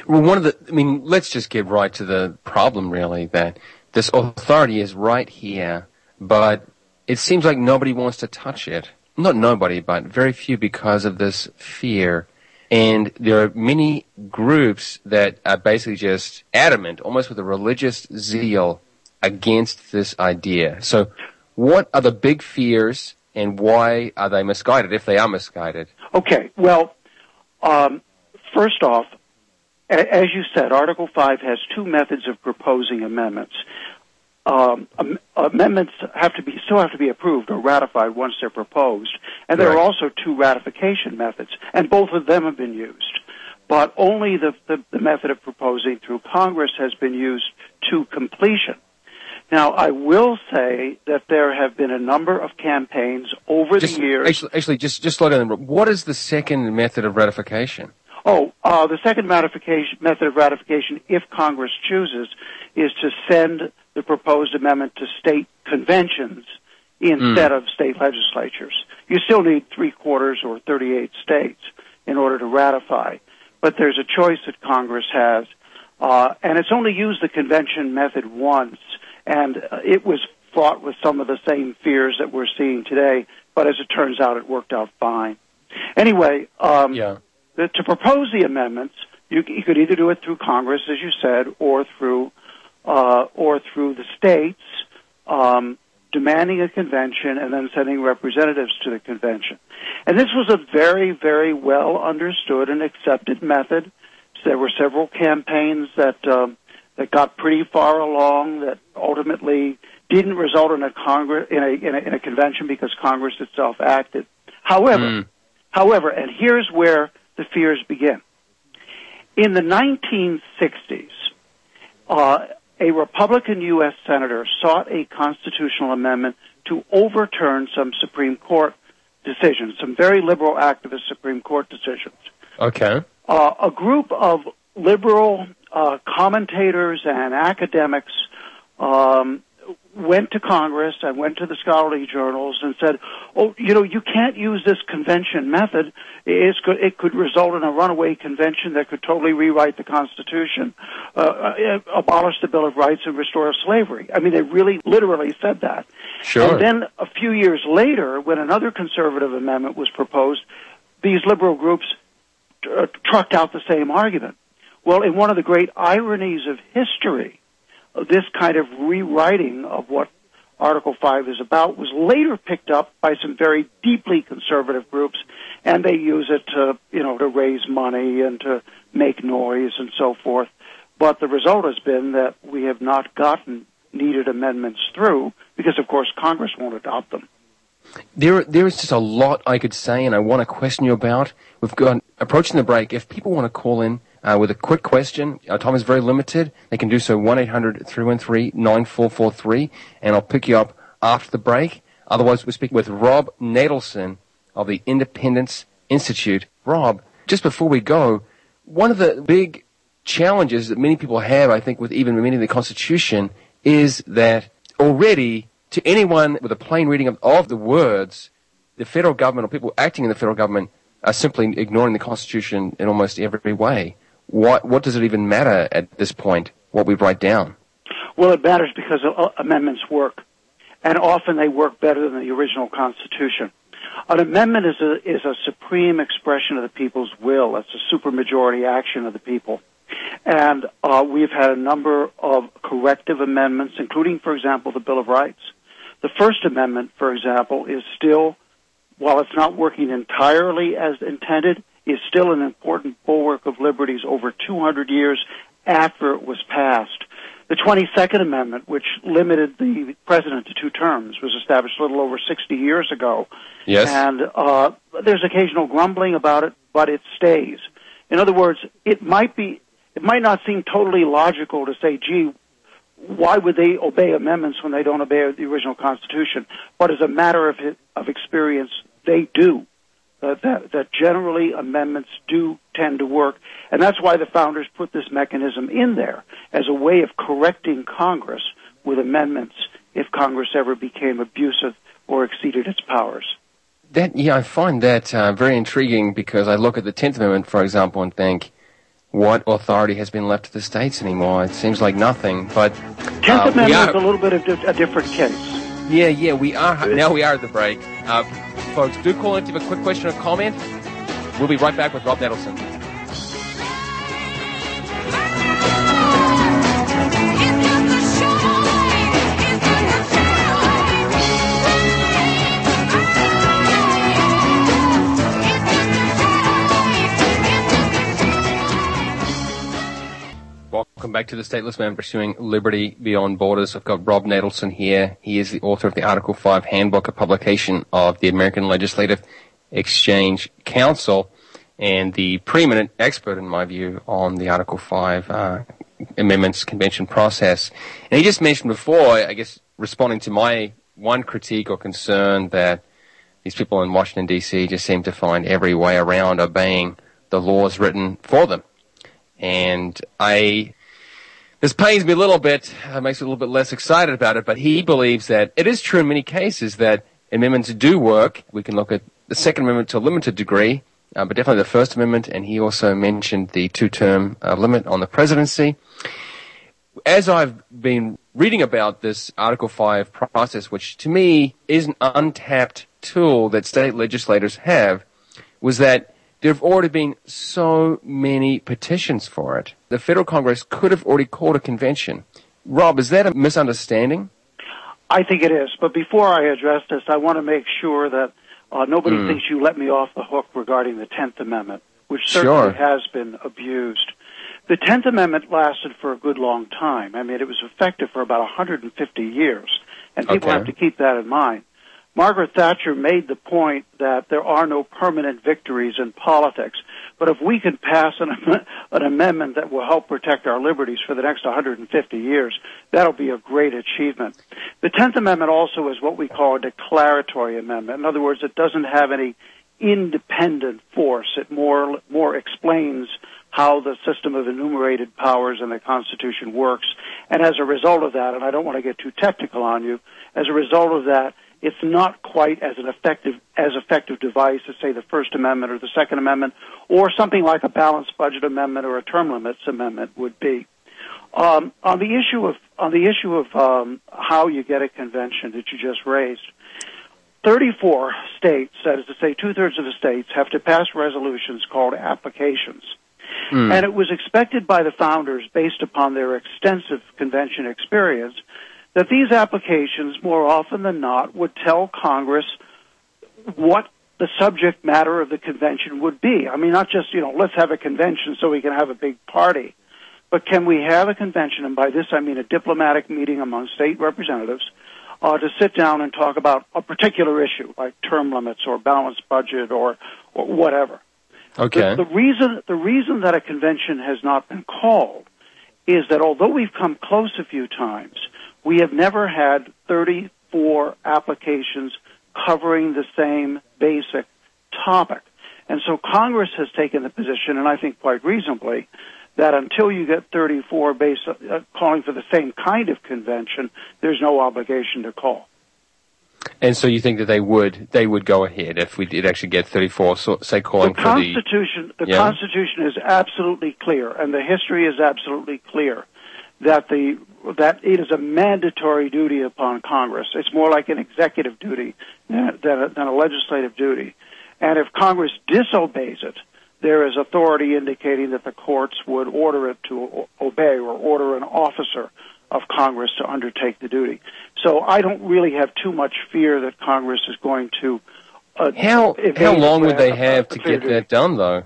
Well, one of the, I mean, let's just get right to the problem, really, that this authority is right here, but it seems like nobody wants to touch it. Not nobody, but very few because of this fear. And there are many groups that are basically just adamant, almost with a religious zeal, against this idea. So, what are the big fears, and why are they misguided, if they are misguided? Okay, well, um, first off, as you said, Article 5 has two methods of proposing amendments. Um, amendments have to be still have to be approved or ratified once they're proposed, and there right. are also two ratification methods, and both of them have been used. But only the, the, the method of proposing through Congress has been used to completion. Now, I will say that there have been a number of campaigns over just, the years. Actually, actually, just just slow down. What is the second method of ratification? Oh, uh, the second method of ratification, if Congress chooses, is to send the proposed amendment to state conventions instead mm. of state legislatures. You still need three quarters or 38 states in order to ratify, but there's a choice that Congress has, uh, and it's only used the convention method once, and uh, it was fraught with some of the same fears that we're seeing today, but as it turns out, it worked out fine. Anyway, um, yeah to propose the amendments, you, you, could either do it through Congress, as you said, or through uh, or through the states, um, demanding a convention and then sending representatives to the convention. And this was a very, very well understood and accepted method. There were several campaigns that um, that got pretty far along that ultimately didn't result in a Congress in a, in a, in a convention because Congress itself acted. However, mm. however, and here's where the fears begin. In the 1960s, uh, a Republican U.S. senator sought a constitutional amendment to overturn some Supreme Court decisions, some very liberal activist Supreme Court decisions. Okay. Uh, a group of liberal uh, commentators and academics um, went to Congress and went to the scholarly journals and said, "Oh, you know, you can't use this convention method. It's, it could result in a runaway convention that could totally rewrite the Constitution, uh, uh, abolish the Bill of Rights, and restore slavery." I mean, they really, literally said that. Sure. And then a few years later, when another conservative amendment was proposed, these liberal groups uh, trucked out the same argument. Well, in one of the great ironies of history this kind of rewriting of what Article 5 is about was later picked up by some very deeply conservative groups, and they use it to, you know, to raise money and to make noise and so forth. But the result has been that we have not gotten needed amendments through because, of course, Congress won't adopt them. There, there is just a lot I could say, and I want to question you about. We've got approaching the break. If people want to call in uh, with a quick question, our time is very limited. They can do so 1-800-313-9443, and I'll pick you up after the break. Otherwise, we're speaking with Rob Natelson of the Independence Institute. Rob, just before we go, one of the big challenges that many people have, I think, with even amending the Constitution, is that already to anyone with a plain reading of, of the words, the federal government or people acting in the federal government are simply ignoring the Constitution in almost every way. What, what does it even matter at this point, what we write down? Well, it matters because amendments work, and often they work better than the original Constitution. An amendment is a, is a supreme expression of the people's will. It's a supermajority action of the people. And uh, we've had a number of corrective amendments, including, for example, the Bill of Rights, The First Amendment, for example, is still, while it's not working entirely as intended, is still an important bulwark of liberties over 200 years after it was passed. The 22nd Amendment, which limited the president to two terms, was established a little over 60 years ago. Yes. And uh, there's occasional grumbling about it, but it stays. In other words, it might be, it might not seem totally logical to say, gee, why would they obey amendments when they don't obey the original Constitution? But as a matter of, of experience, they do. Uh, that, that generally amendments do tend to work. And that's why the founders put this mechanism in there as a way of correcting Congress with amendments if Congress ever became abusive or exceeded its powers. That, yeah, I find that uh, very intriguing because I look at the 10th Amendment, for example, and think, what authority has been left to the states anymore? It seems like nothing. But Tenth uh, Amendment is a little bit of a different case. Yeah, yeah, we are. Now we are at the break. Uh, folks, do call in to have a quick question or comment. We'll be right back with Rob Natelson. Welcome back to the Stateless Man Pursuing Liberty Beyond Borders. I've got Rob Natelson here. He is the author of the Article 5 Handbook, a publication of the American Legislative Exchange Council, and the preeminent expert, in my view, on the Article 5 uh, amendments convention process. And he just mentioned before, I guess, responding to my one critique or concern that these people in Washington, D.C. just seem to find every way around obeying the laws written for them. And I, this pains me a little bit, uh, makes me a little bit less excited about it, but he believes that it is true in many cases that amendments do work. We can look at the Second Amendment to a limited degree, uh, but definitely the First Amendment, and he also mentioned the two-term uh, limit on the presidency. As I've been reading about this Article 5 process, which to me is an untapped tool that state legislators have, was that there have already been so many petitions for it. The federal Congress could have already called a convention. Rob, is that a misunderstanding? I think it is. But before I address this, I want to make sure that uh, nobody mm. thinks you let me off the hook regarding the Tenth Amendment, which certainly sure. has been abused. The Tenth Amendment lasted for a good long time. I mean, it was effective for about 150 years, and people okay. have to keep that in mind. Margaret Thatcher made the point that there are no permanent victories in politics. But if we can pass an, an amendment that will help protect our liberties for the next 150 years, that'll be a great achievement. The 10th Amendment also is what we call a declaratory amendment. In other words, it doesn't have any independent force. It more, more explains how the system of enumerated powers in the Constitution works. And as a result of that, and I don't want to get too technical on you, as a result of that, it's not quite as an effective as effective device as say the First Amendment or the Second Amendment or something like a balanced budget amendment or a term limits amendment would be. Um, on the issue of on the issue of um, how you get a convention that you just raised, 34 states, that is to say, two thirds of the states, have to pass resolutions called applications. Mm. And it was expected by the founders, based upon their extensive convention experience, that these applications, more often than not, would tell Congress what the subject matter of the convention would be. I mean, not just, you know, let's have a convention so we can have a big party, but can we have a convention, and by this I mean a diplomatic meeting among state representatives, uh, to sit down and talk about a particular issue, like term limits or balanced budget or, or whatever. Okay. The, the reason the reason that a convention has not been called is that although we've come close a few times, we have never had 34 applications covering the same basic topic. And so Congress has taken the position, and I think quite reasonably, that until you get 34 based, uh, calling for the same kind of convention, there's no obligation to call. And so you think that they would they would go ahead if we did actually get 34, so, say calling the for the Constitution. The yeah. Constitution is absolutely clear, and the history is absolutely clear that the that it is a mandatory duty upon Congress. It's more like an executive duty than, than, a, than a legislative duty. And if Congress disobeys it, there is authority indicating that the courts would order it to obey or order an officer of Congress to undertake the duty. So I don't really have too much fear that Congress is going to. Uh, how how long would they have to get that done, though?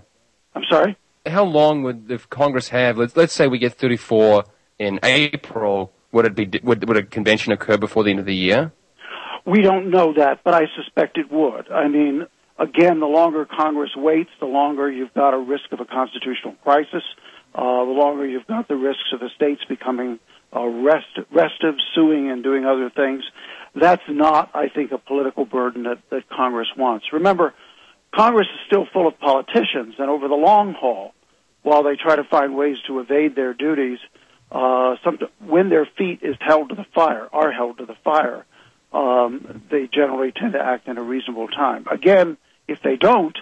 I'm sorry. How long would the Congress have? Let's let's say we get 34 in April. Would it be would would a convention occur before the end of the year? We don't know that, but I suspect it would. I mean, again, the longer Congress waits, the longer you've got a risk of a constitutional crisis. Uh, the longer you've got the risks of the states becoming uh, rest, restive, suing, and doing other things. That's not, I think, a political burden that, that Congress wants. Remember, Congress is still full of politicians, and over the long haul, while they try to find ways to evade their duties, uh, some, when their feet is held to the fire, are held to the fire, um, they generally tend to act in a reasonable time. Again, if they don't,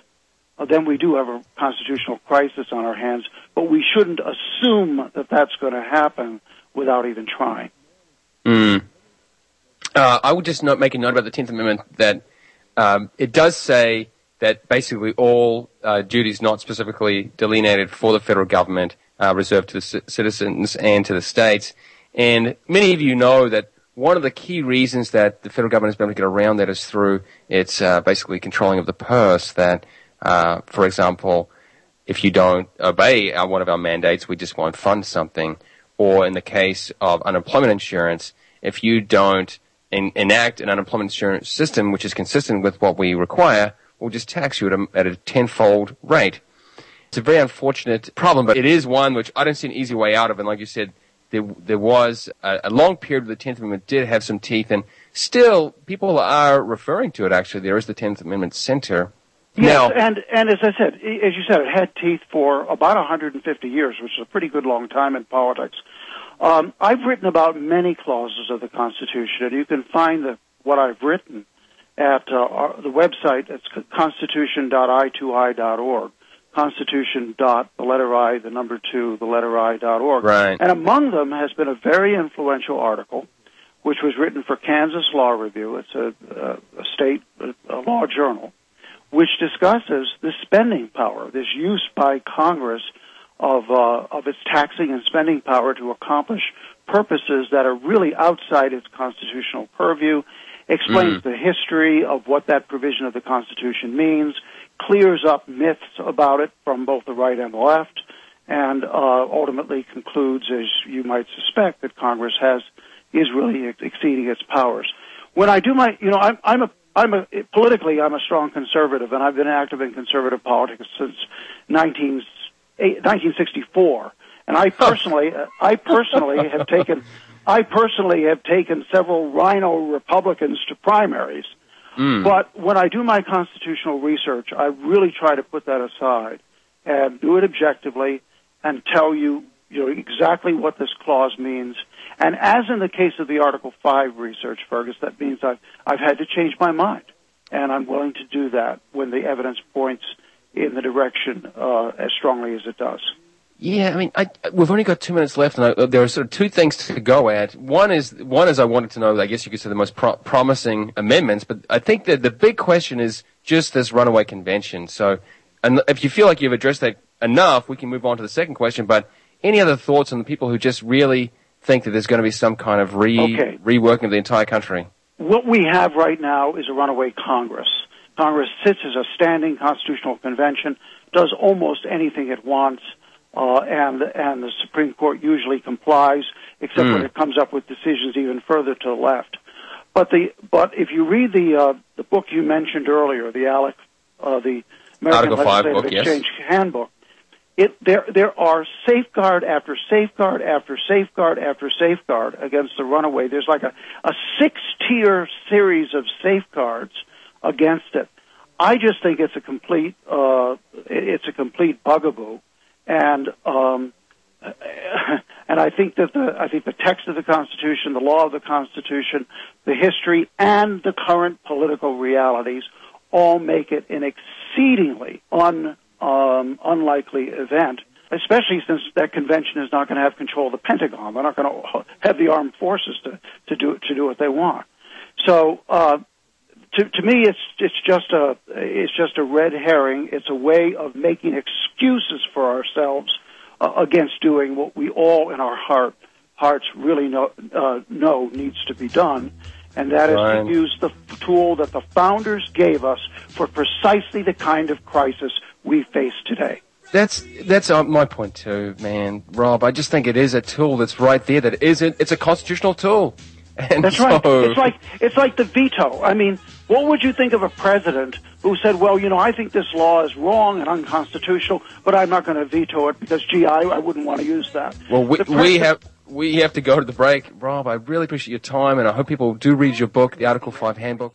uh, then we do have a constitutional crisis on our hands, but we shouldn't assume that that's going to happen without even trying. Mm. Uh, I would just not make a note about the Tenth Amendment that um, it does say that basically all uh, duties not specifically delineated for the federal government are reserved to the c- citizens and to the states. And many of you know that one of the key reasons that the federal government has been able to get around that is through its uh, basically controlling of the purse. That, uh, for example, if you don't obey our, one of our mandates, we just won't fund something. Or in the case of unemployment insurance, if you don't enact an unemployment insurance system which is consistent with what we require, we'll just tax you at a, at a tenfold rate. It's a very unfortunate problem, but it is one which I don't see an easy way out of. And like you said, there, there was a, a long period where the Tenth Amendment did have some teeth, and still people are referring to it. Actually, there is the Tenth Amendment Center. Yes, now, and and as I said, as you said, it had teeth for about 150 years, which is a pretty good long time in politics. Um, I've written about many clauses of the Constitution, and you can find the, what I've written at uh, our, the website. It's constitution.i2i.org. Constitution dot the letter I, the number two, the letter I dot org. Right. And among them has been a very influential article, which was written for Kansas Law Review. It's a, a, a state a law journal, which discusses the spending power, this use by Congress of uh, of its taxing and spending power to accomplish purposes that are really outside its constitutional purview. Explains mm. the history of what that provision of the Constitution means clears up myths about it from both the right and the left, and uh, ultimately concludes, as you might suspect, that Congress has is really ex- exceeding its powers. When I do my, you know, I'm, I'm a I'm a politically I'm a strong conservative, and I've been active in conservative politics since 19, 1964. And I personally, I personally have taken, I personally have taken several RINO Republicans to primaries Mm. But when I do my constitutional research, I really try to put that aside and do it objectively and tell you, you know, exactly what this clause means. And as in the case of the Article 5 research, Fergus, that means I've, I've had to change my mind. And I'm willing to do that when the evidence points in the direction uh, as strongly as it does. Yeah, I mean, I, we've only got two minutes left, and I, there are sort of two things to go at. One is one is I wanted to know, I guess you could say, the most pro- promising amendments, but I think that the big question is just this runaway convention. So, and if you feel like you've addressed that enough, we can move on to the second question. But any other thoughts on the people who just really think that there's going to be some kind of re okay. reworking of the entire country? What we have right now is a runaway Congress. Congress sits as a standing constitutional convention, does almost anything it wants uh, and and the Supreme Court usually complies, except mm. when hmm. it comes up with decisions even further to the left. But the but if you read the uh, the book you mentioned earlier, the ALEC uh, the American Article Legislative book, Exchange yes. Handbook, it there there are safeguard after safeguard after safeguard after safeguard against the runaway. There's like a a six tier series of safeguards against it. I just think it's a complete uh, it's a complete bugaboo and um, and I think that the I think the text of the Constitution, the law of the Constitution, the history, and the current political realities all make it an exceedingly un, um, unlikely event. Especially since that convention is not going to have control of the Pentagon, they're not going to have the armed forces to to do to do what they want. So uh, to, to me, it's it's just a it's just a red herring. It's a way of making excuses for ourselves uh, against doing what we all in our heart hearts really know, uh, know needs to be done, and that is to use the tool that the founders gave us for precisely the kind of crisis we face today. That's that's uh, my point too, man, Rob. I just think it is a tool that's right there. That isn't. It's a constitutional tool. And That's so, right. It's like it's like the veto. I mean, what would you think of a president who said, "Well, you know, I think this law is wrong and unconstitutional, but I'm not going to veto it because, gee, I, I wouldn't want to use that." Well, we, we have we have to go to the break, Rob. I really appreciate your time, and I hope people do read your book, the Article Five Handbook.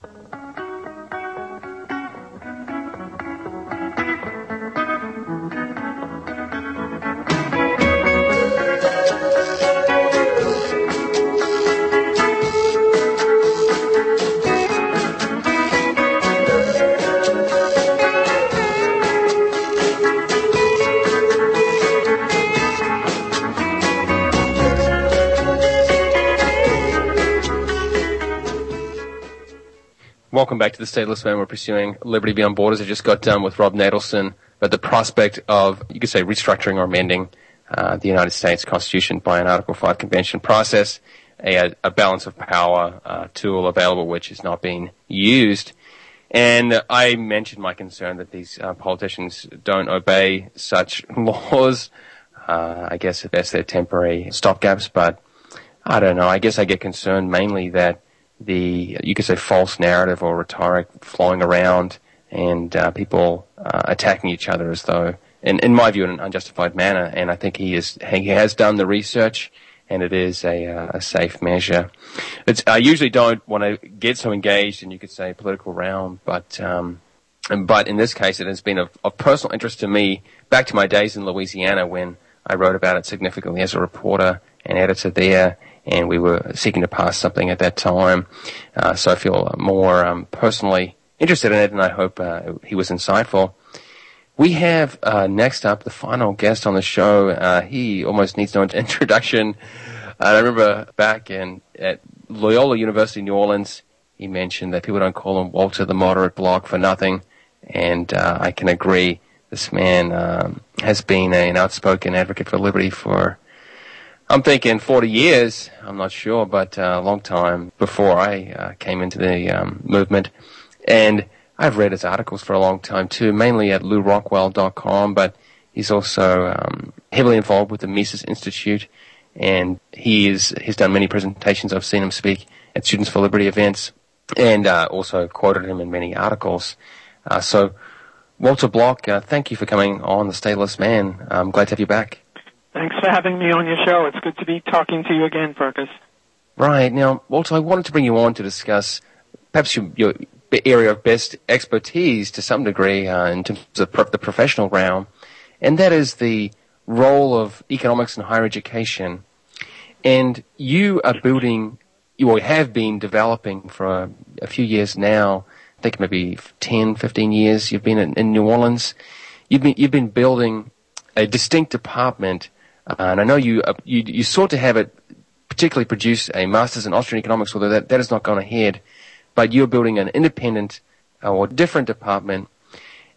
Welcome back to the Stateless Man. We're pursuing Liberty Beyond Borders. I just got done with Rob Natelson about the prospect of, you could say, restructuring or amending uh, the United States Constitution by an Article 5 convention process, a, a balance of power uh, tool available which is not being used. And I mentioned my concern that these uh, politicians don't obey such laws. Uh, I guess at best they're temporary stopgaps, but I don't know. I guess I get concerned mainly that the you could say false narrative or rhetoric flowing around and uh, people uh, attacking each other as though, in, in my view, in an unjustified manner. And I think he is he has done the research, and it is a, uh, a safe measure. It's, I usually don't want to get so engaged in you could say political realm, but. Um, but in this case, it has been of, of personal interest to me back to my days in Louisiana when I wrote about it significantly as a reporter and editor there, and we were seeking to pass something at that time. Uh, so I feel more um, personally interested in it, and I hope uh, he was insightful. We have uh, next up the final guest on the show. Uh, he almost needs no introduction. I remember back in at Loyola University, New Orleans, he mentioned that people don't call him Walter the Moderate Block for nothing, and uh, I can agree. This man um, has been an outspoken advocate for liberty for, I'm thinking 40 years. I'm not sure, but uh, a long time before I uh, came into the um, movement. And I've read his articles for a long time too, mainly at lewrockwell.com, but he's also um, heavily involved with the Mises Institute, and he is he's done many presentations. I've seen him speak at Students for Liberty events, and uh, also quoted him in many articles. Uh, so, Walter Block, uh, thank you for coming on the Stateless Man. I'm glad to have you back. Thanks for having me on your show. It's good to be talking to you again, Fergus. Right now, Walter, I wanted to bring you on to discuss perhaps your, your area of best expertise to some degree uh, in terms of pro- the professional realm, and that is the role of economics in higher education. And you are building, you have been developing for a, a few years now. I think maybe 10, 15 years you've been in, in New Orleans. You've been you've been building a distinct department, and I know you uh, you you sought to have it particularly produce a master's in Austrian economics, although that, that has not gone ahead. But you're building an independent uh, or different department.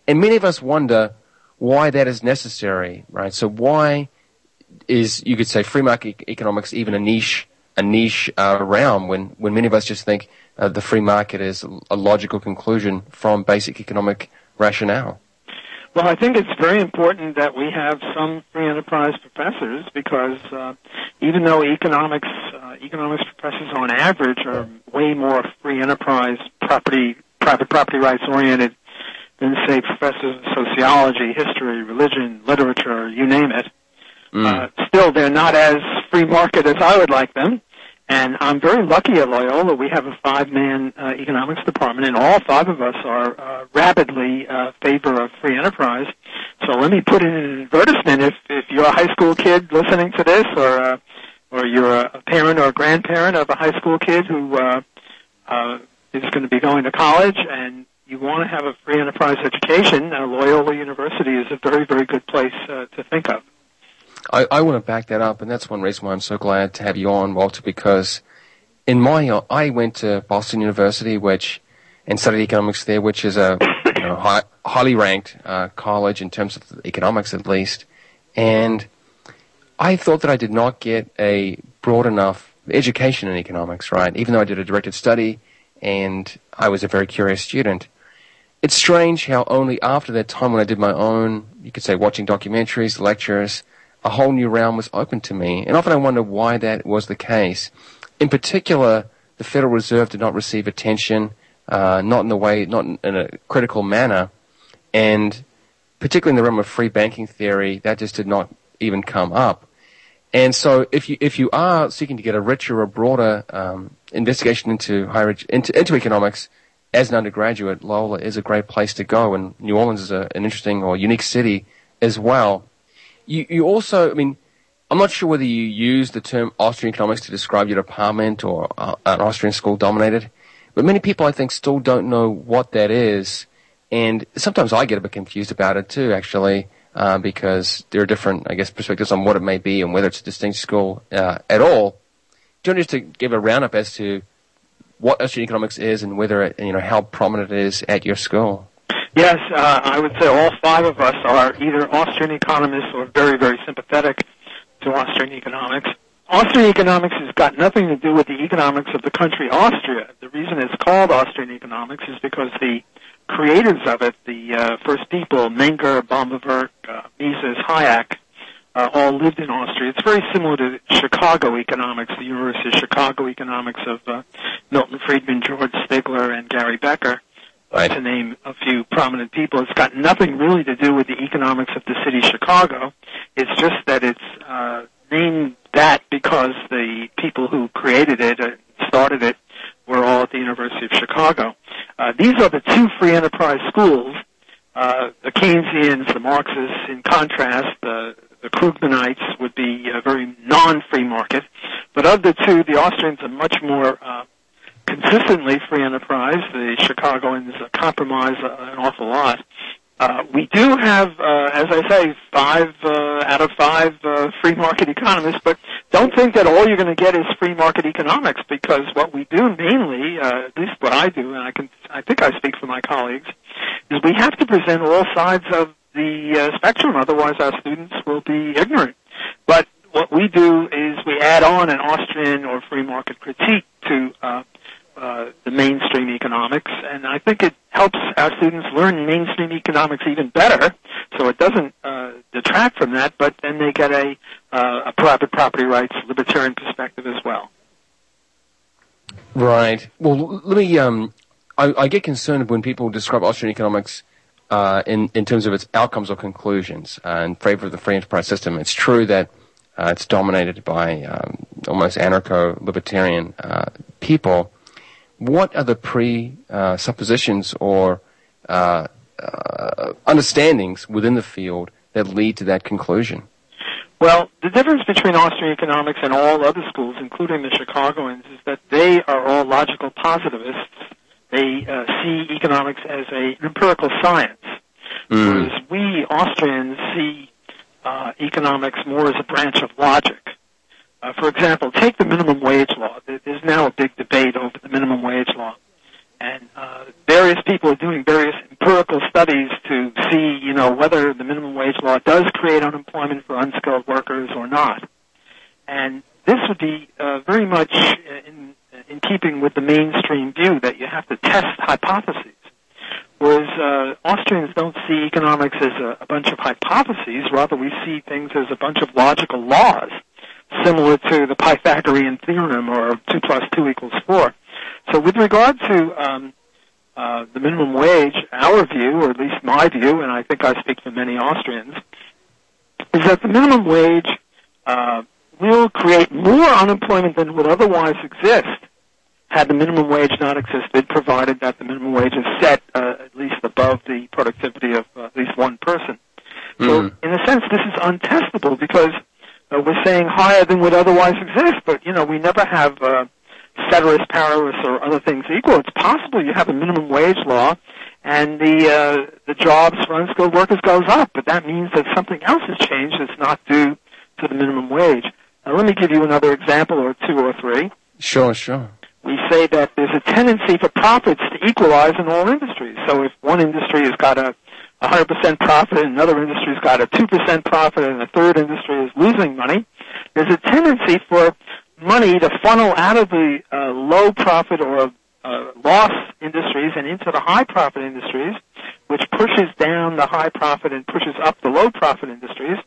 And many of us wonder why that is necessary, right? So why is, you could say, free market economics even a niche, a niche uh, realm when, when many of us just think uh, the free market is a logical conclusion from basic economic rationale? Well, I think it's very important that we have some free enterprise professors because uh, even though economics uh, economics professors on average are way more free enterprise property private property rights oriented than say professors of sociology, history, religion, literature, you name it. Uh, still, they're not as free market as I would like them. And I'm very lucky at Loyola. We have a five-man uh, economics department, and all five of us are uh, rapidly uh, favor of free enterprise. So let me put in an advertisement. If if you're a high school kid listening to this, or uh, or you're a parent or a grandparent of a high school kid who uh, uh, is going to be going to college, and you want to have a free enterprise education, uh, Loyola University is a very very good place uh, to think of. I, I want to back that up, and that's one reason why I'm so glad to have you on, Walter, because in my, I went to Boston University, which, and studied economics there, which is a you know, high, highly ranked uh, college in terms of economics at least, and I thought that I did not get a broad enough education in economics, right? Even though I did a directed study and I was a very curious student. It's strange how only after that time when I did my own, you could say watching documentaries, lectures, a whole new realm was open to me. And often I wonder why that was the case. In particular, the Federal Reserve did not receive attention, uh, not in the way, not in, a critical manner. And particularly in the realm of free banking theory, that just did not even come up. And so, if you if you are seeking to get a richer or broader um, investigation into higher into, into economics as an undergraduate, Loyola is a great place to go, and New Orleans is a, an interesting or unique city as well. You you also, I mean, I'm not sure whether you use the term Austrian economics to describe your department or uh, an Austrian school dominated, but many people I think still don't know what that is, and sometimes I get a bit confused about it too, actually uh, because there are different, I guess, perspectives on what it may be and whether it's a distinct school uh, at all. Do you want just to give a roundup as to what Austrian economics is and whether it, you know how prominent it is at your school? Yes, uh, I would say all five of us are either Austrian economists or very, very sympathetic to Austrian economics. Austrian economics has got nothing to do with the economics of the country Austria. The reason it's called Austrian economics is because the creators of it, the uh, first people, Menger, Böhm-Bawerk, uh, Mises, Hayek, uh, all lived in Austria. It's very similar to Chicago economics, the University of Chicago economics of uh, Milton Friedman, George Stigler, and Gary Becker, right. to name a few prominent people. It's got nothing really to do with the economics of the city of Chicago. It's just that it's uh, named that because the people who created it, uh, started it, were all at the University of Chicago. Uh, these are the two free enterprise schools. Uh, the Keynesians, the Marxists, in contrast, the, the Krugmanites would be a very non-free market. But of the two, the Austrians are much more uh, consistently free enterprise. The Chicagoans compromise an awful lot. Uh, we do have, uh, as I say, five uh, out of five uh, free market economists, but don't think that all you're going to get is free market economics because what we do mainly, uh, at least what I do, and I can, I think I speak for my colleagues, is we have to present all sides of the uh, spectrum. Otherwise, our students will be ignorant. But what we do is we add on an Austrian or free market critique to uh, the mainstream economics, and I think it helps our students learn mainstream economics even better. So it doesn't uh, detract from that, but then they get a, uh, a private property rights libertarian perspective as well. Right. Well, let me. Um, I, I, get concerned when people describe Austrian economics uh, in in terms of its outcomes or conclusions uh, in favor of the free enterprise system. It's true that it's dominated by um, almost anarcho-libertarian people what are the presuppositions or uh, uh, understandings within the field that lead to that conclusion? Well, the difference between Austrian economics and all other schools, including the Chicagoans, is that they are all logical positivists. They uh, see economics as a, an empirical science, mm. whereas we Austrians see uh, economics more as a branch of logic. Uh, for example, take the minimum wage law. There's now a big debate over the minimum wage law. And uh, various people are doing various empirical studies to see, you know, whether the minimum wage law does create unemployment for unskilled workers or not. And this would be uh, very much in, in keeping with the mainstream view that you have to test hypotheses. Whereas uh, Austrians don't see economics as a, a bunch of hypotheses, rather we see things as a bunch of logical laws similar to the Pythagorean theorem or 2 plus 2 equals 4. So with regard to um, uh, the minimum wage, our view, or at least my view, and I think I speak for many Austrians, is that the minimum wage uh, will create more unemployment than would otherwise exist had the minimum wage not existed, provided that the minimum wage is set uh, at least above the productivity of uh, at least one person. So, hmm. in a sense, this is untestable because uh, we're saying higher than would otherwise exist, but you know we never have uh, ceteris paribus or other things equal. It's possible you have a minimum wage law, and the uh, the jobs for unskilled workers goes up, but that means that something else has changed that's not due to the minimum wage. Now, let me give you another example or two or three. Sure, sure. We say that there's a tendency for profits to equalize in all industries. So if one industry has got a 100% profit, and another industry's got a 2% profit, and a third industry is losing money, there's a tendency for money to funnel out of the uh, low profit or uh, loss industries and into the high profit industries, which pushes down the high profit and pushes up the low profit industries.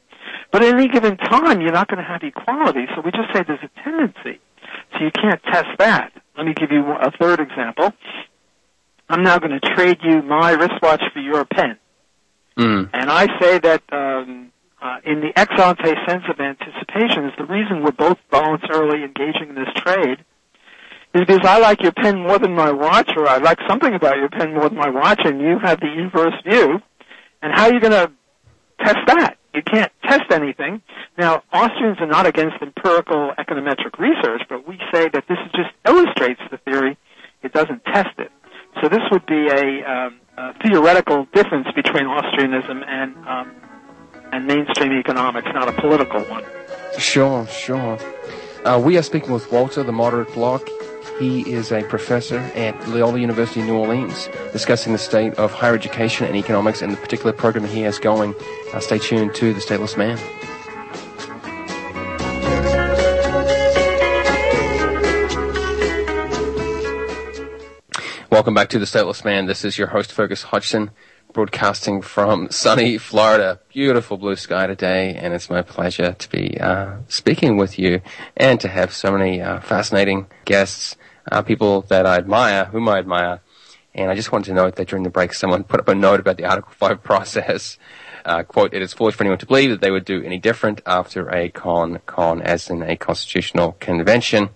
But at any given time, you're not going to have equality. So we just say there's a tendency. So you can't test that. Let me give you a third example. I'm now going to trade you my wristwatch for your pen. Mm. And I say that um, uh, in the ex ante sense of anticipation is the reason we're both voluntarily engaging in this trade is because I like your pen more than my watch, or I like something about your pen more than my watch, and you have the inverse view. And how are you going to test that? You can't test anything. Now, Austrians are not against empirical econometric research, but we say that this just illustrates the theory. It doesn't test it. So this would be a, um, a theoretical difference between Austrianism and um, and mainstream economics, not a political one. Sure, sure. Uh, we are speaking with Walter, the moderate block. He is a professor at Loyola University New Orleans, discussing the state of higher education and economics and the particular program he has going. Uh, stay tuned to The Stateless Man. Welcome back to The Stateless Man. This is your host, Fergus Hodgson, broadcasting from sunny Florida. Beautiful blue sky today, and it's my pleasure to be uh, speaking with you and to have so many uh, fascinating guests uh, people that I admire, whom I admire. And I just wanted to note that during the break, someone put up a note about the Article 5 process. Uh, quote, it is foolish for anyone to believe that they would do any different after a con, con as in a constitutional convention.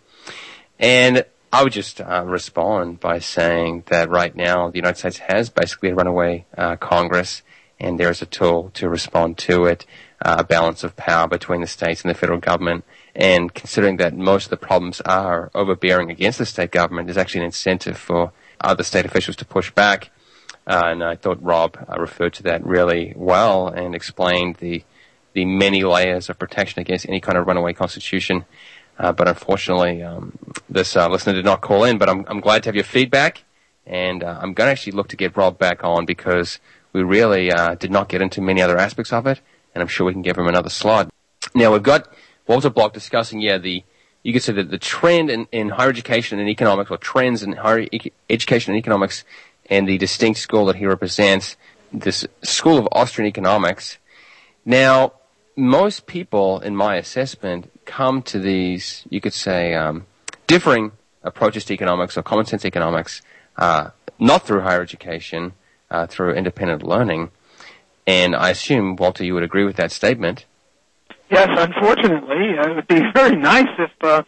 And I would just uh, respond by saying that right now the United States has basically a runaway uh, Congress, and there is a tool to respond to it, uh, a balance of power between the states and the federal government. And considering that most of the problems are overbearing against the state government, there's actually an incentive for other state officials to push back. Uh, and I thought Rob uh, referred to that really well and explained the the many layers of protection against any kind of runaway constitution. Uh, but unfortunately, um, this uh, listener did not call in. But I'm, I'm glad to have your feedback, and uh, I'm going to actually look to get Rob back on because we really uh, did not get into many other aspects of it, and I'm sure we can give him another slot. Now we've got Walter Block discussing, yeah, the you could say that the trend in, in higher education and economics, or trends in higher e- education and economics, and the distinct school that he represents, this school of Austrian economics. Now, most people, in my assessment, come to these, you could say, um, differing approaches to economics or common sense economics, uh, not through higher education, uh, through independent learning. And I assume, Walter, you would agree with that statement. Yes, unfortunately, uh, it would be very nice if uh,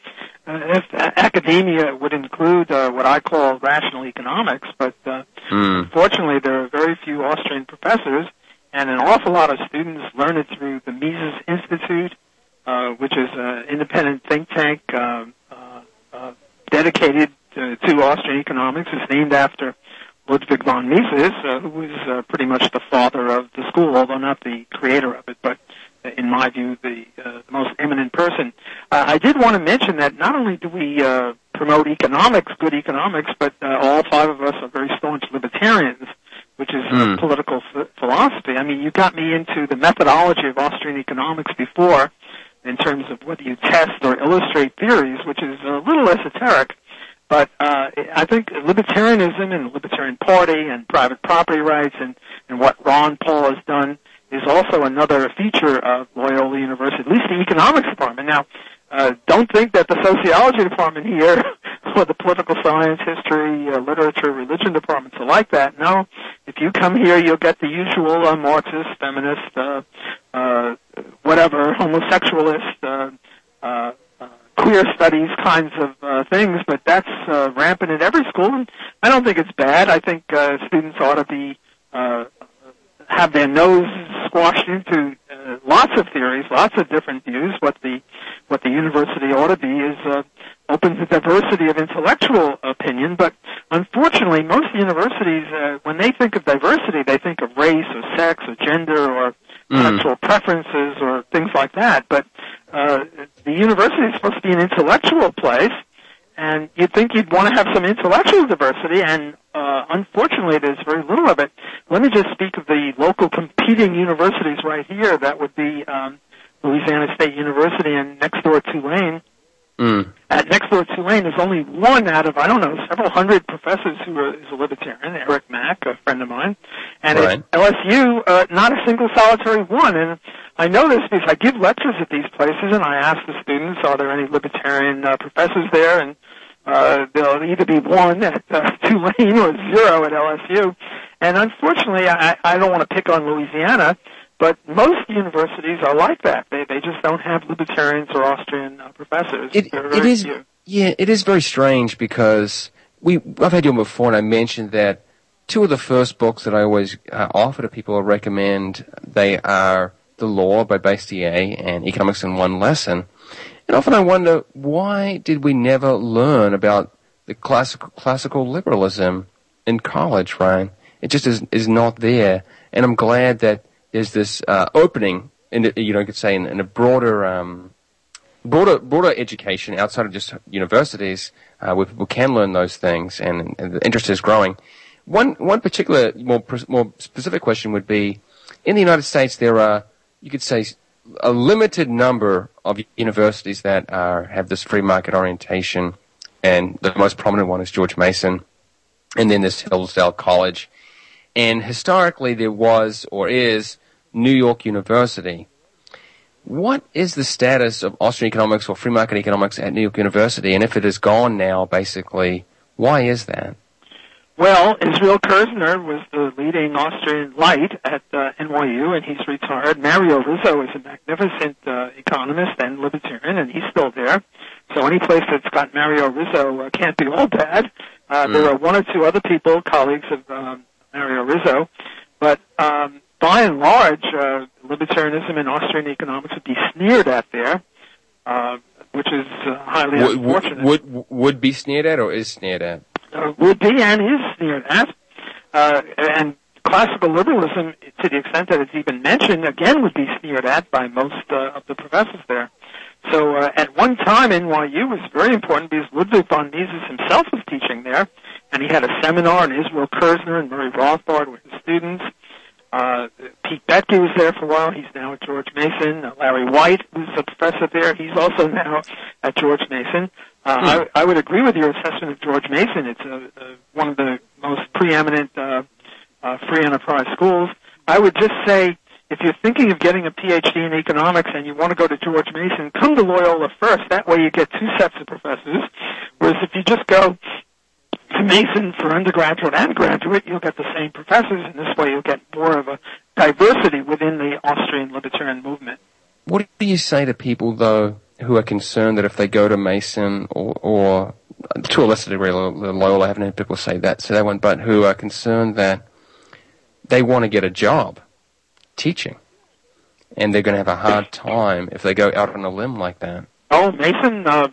uh, if academia would include uh, what I call rational economics, but uh, Mm. unfortunately, there are very few Austrian professors, and an awful lot of students learn it through the Mises Institute, uh, which is an independent think tank um, uh, uh, dedicated to, to Austrian economics. It's named after Ludwig von Mises, uh, who was uh, pretty much the father of the school, although not the creator of it, but uh, in my view, the, uh, the most eminent person. Uh, I did want to mention that not only do we uh, promote economics, good economics, but uh, all five of us are very staunch libertarians, which is uh, political ph- philosophy. I mean, you got me into the methodology of Austrian economics before, in terms of whether you test or illustrate theories, which is a little esoteric. But uh, I think libertarianism and the Libertarian Party and private property rights and, and what Ron Paul has done is also another feature of Loyola University, at least the economics department. Now, uh, don't think that the sociology department here or the political science, history, uh, literature, religion departments are like that. No, if you come here, you'll get the usual uh, Marxist, feminist, uh, uh, whatever, homosexualist, uh, uh, uh, queer studies kinds of uh, things, but that's uh, rampant in every school, and I don't think it's bad. I think uh, students ought to be uh, have their nose squashed into lots of theories, lots of different views. What the what the university ought to be is uh, open to diversity of intellectual opinion. But unfortunately, most universities, uh, when they think of diversity, they think of race or sex or gender or Mm. sexual preferences or things like that. But uh, the university is supposed to be an intellectual place, and you'd think you'd want to have some intellectual diversity, and uh, unfortunately, there's very little of it. Let me just speak of the local competing universities right here. That would be um, Louisiana State University and next door Tulane. Mm. At next door Tulane, there's only one out of I don't know several hundred professors who are, is a libertarian. Eric Mack, a friend of mine, and right. at LSU, uh, not a single solitary one. And I know this because I give lectures at these places, and I ask the students, are there any libertarian uh, professors there? And uh, there'll either be one at uh, Tulane or zero at LSU. And unfortunately, I, I don't want to pick on Louisiana, but most universities are like that. They they just don't have libertarians or Austrian uh, professors. It, it is few. yeah, it is very strange because we I've had you on before, and I mentioned that two of the first books that I always uh, offer to people or recommend they are The Law by Bastiat and Economics in One Lesson. And often I wonder why did we never learn about the classical classical liberalism in college, Ryan? It just is is not there, and I'm glad that there's this uh, opening in you know you could say in, in a broader um, broader broader education outside of just universities uh, where people can learn those things and, and, the interest is growing. One one particular more more specific question would be in the United States there are you could say a limited number of universities that are have this free market orientation and the most prominent one is George Mason and then there's Hillsdale College and historically, there was or is New York University. What is the status of Austrian economics or free market economics at New York University? And if it is gone now, basically, why is that? Well, Israel Kirzner was the leading Austrian light at uh, NYU, and he's retired. Mario Rizzo is a magnificent uh, economist and libertarian, and he's still there. So any place that's got Mario Rizzo uh, can't be all bad. Uh, mm. There are one or two other people, colleagues of um, Mario Rizzo. But um, by and large, uh, libertarianism in Austrian economics would be sneered at there, uh, which is uh, highly would, unfortunate. Would, would be sneered at or is sneered at? Would be and is sneered at. Uh, and classical liberalism, to the extent that it's even mentioned, again would be sneered at by most uh, of the professors there. So uh, at one time, NYU was very important because Ludwig von Mises himself was teaching there, and he had a seminar, and Israel Kirzner and Murray Rothbard were his students. Uh, Pete Boettke was there for a while. He's now at George Mason. Uh, Larry White was a professor there. He's also now at George Mason. Uh, hmm. I, I would agree with your assessment of George Mason. It's a, a, one of the most preeminent uh, uh, free enterprise schools. I would just say, if you're thinking of getting a PhD in economics and you want to go to George Mason, come to Loyola first. That way you get two sets of professors. Whereas if you just go to Mason for undergraduate and graduate, you'll get the same professors, and this way you'll get more of a diversity within the Austrian libertarian movement. What do you say to people, though, who are concerned that if they go to Mason or, or to a lesser degree, Loyola, I haven't had people say that, so that one, but who are concerned that they want to get a job teaching, and they're going to have a hard time if they go out on a limb like that? Oh, Mason uh,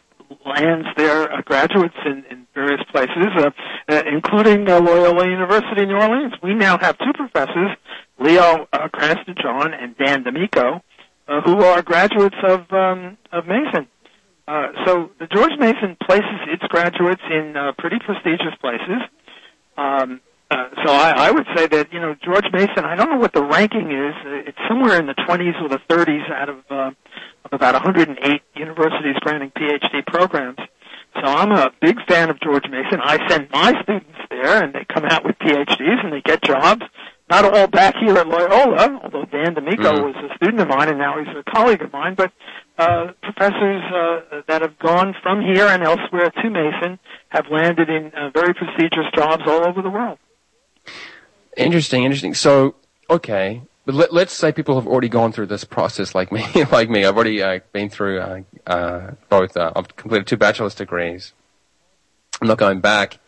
lands their uh, graduates in, in various places, uh, uh, including uh, Loyola University New Orleans. We now have two professors, Leo uh, Krasnozhon and Dan D'Amico, uh, who are graduates of um, of Mason. Uh, so the George Mason places its graduates in uh, pretty prestigious places. Um, uh, so I, I would say that you know George Mason. I don't know what the ranking is. It's somewhere in the 20s or the 30s out of, uh, of about 108 universities granting PhD programs. So I'm a big fan of George Mason. I send my students there, and they come out with PhDs and they get jobs. Not all back here at Loyola, although Dan D'Amico mm-hmm. was a student of mine and now he's a colleague of mine. But uh, professors uh, that have gone from here and elsewhere to Mason have landed in uh, very prestigious jobs all over the world. Interesting, interesting. So, okay, but let, us say people have already gone through this process, like me. like me, I've already uh, been through uh, uh, both. Uh, I've completed two bachelor's degrees. I'm not going back,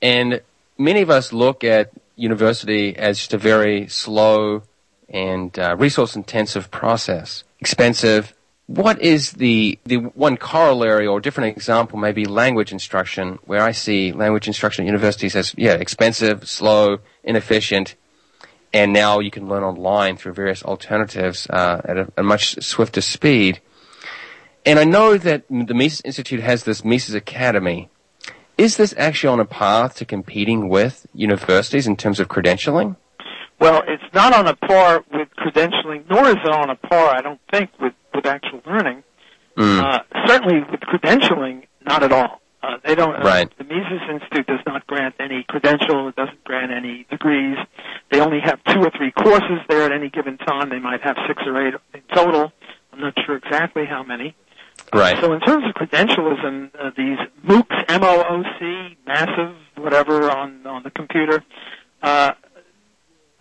and many of us look at university as just a very slow and uh, resource-intensive process, expensive. What is the the one corollary or different example? Maybe language instruction, where I see language instruction at universities as yeah expensive, slow, inefficient and now you can learn online through various alternatives uh, at a, a, much swifter speed. And I know that the Mises Institute has this Mises Academy. Is this actually on a path to competing with universities in terms of credentialing? Well, it's not on a par with credentialing, nor is it on a par, I don't think, with, with actual learning. Mm. Uh, certainly with credentialing, not at all. Uh, they don't. Uh, right. The Mises Institute does not grant any credential. It doesn't grant any degrees. They only have two or three courses there at any given time. They might have six or eight in total. I'm not sure exactly how many. Right. So in terms of credentialism, uh, these MOOCs, M-O-O-C, massive, whatever, on on the computer. Uh,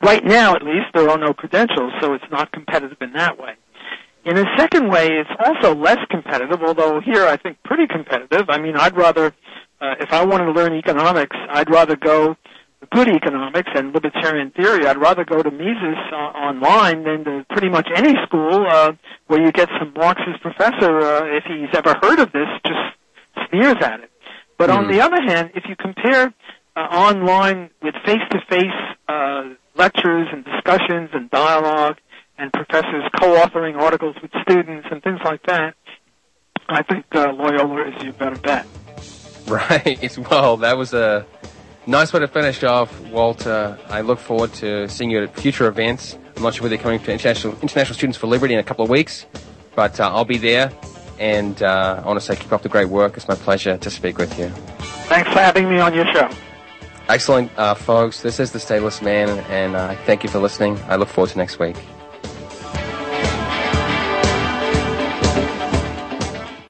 right now, at least, there are no credentials, so it's not competitive in that way. In a second way, it's also less competitive, although here I think pretty competitive. I mean, I'd rather, uh, if I wanted to learn economics, I'd rather go good economics and libertarian theory. I'd rather go to Mises uh, online than to pretty much any school uh, where you get some Marxist professor, uh, if he's ever heard of this, just sneers at it. But mm. on hmm. the other hand, if you compare uh, online with face-to-face uh, lectures and discussions and dialogue, and professors co-authoring articles with students and things like that, I think uh, Loyola is your better bet. Right. Well, that was a nice way to finish off, Walter. I look forward to seeing you at future events. I'm not sure whether you're coming to International, International Students for Liberty in a couple of weeks, but uh, I'll be there. And uh, I want to say keep up the great work. It's my pleasure to speak with you. Thanks for having me on your show. Excellent, uh, folks. This is the Stateless Man, and uh, thank you for listening. I look forward to next week.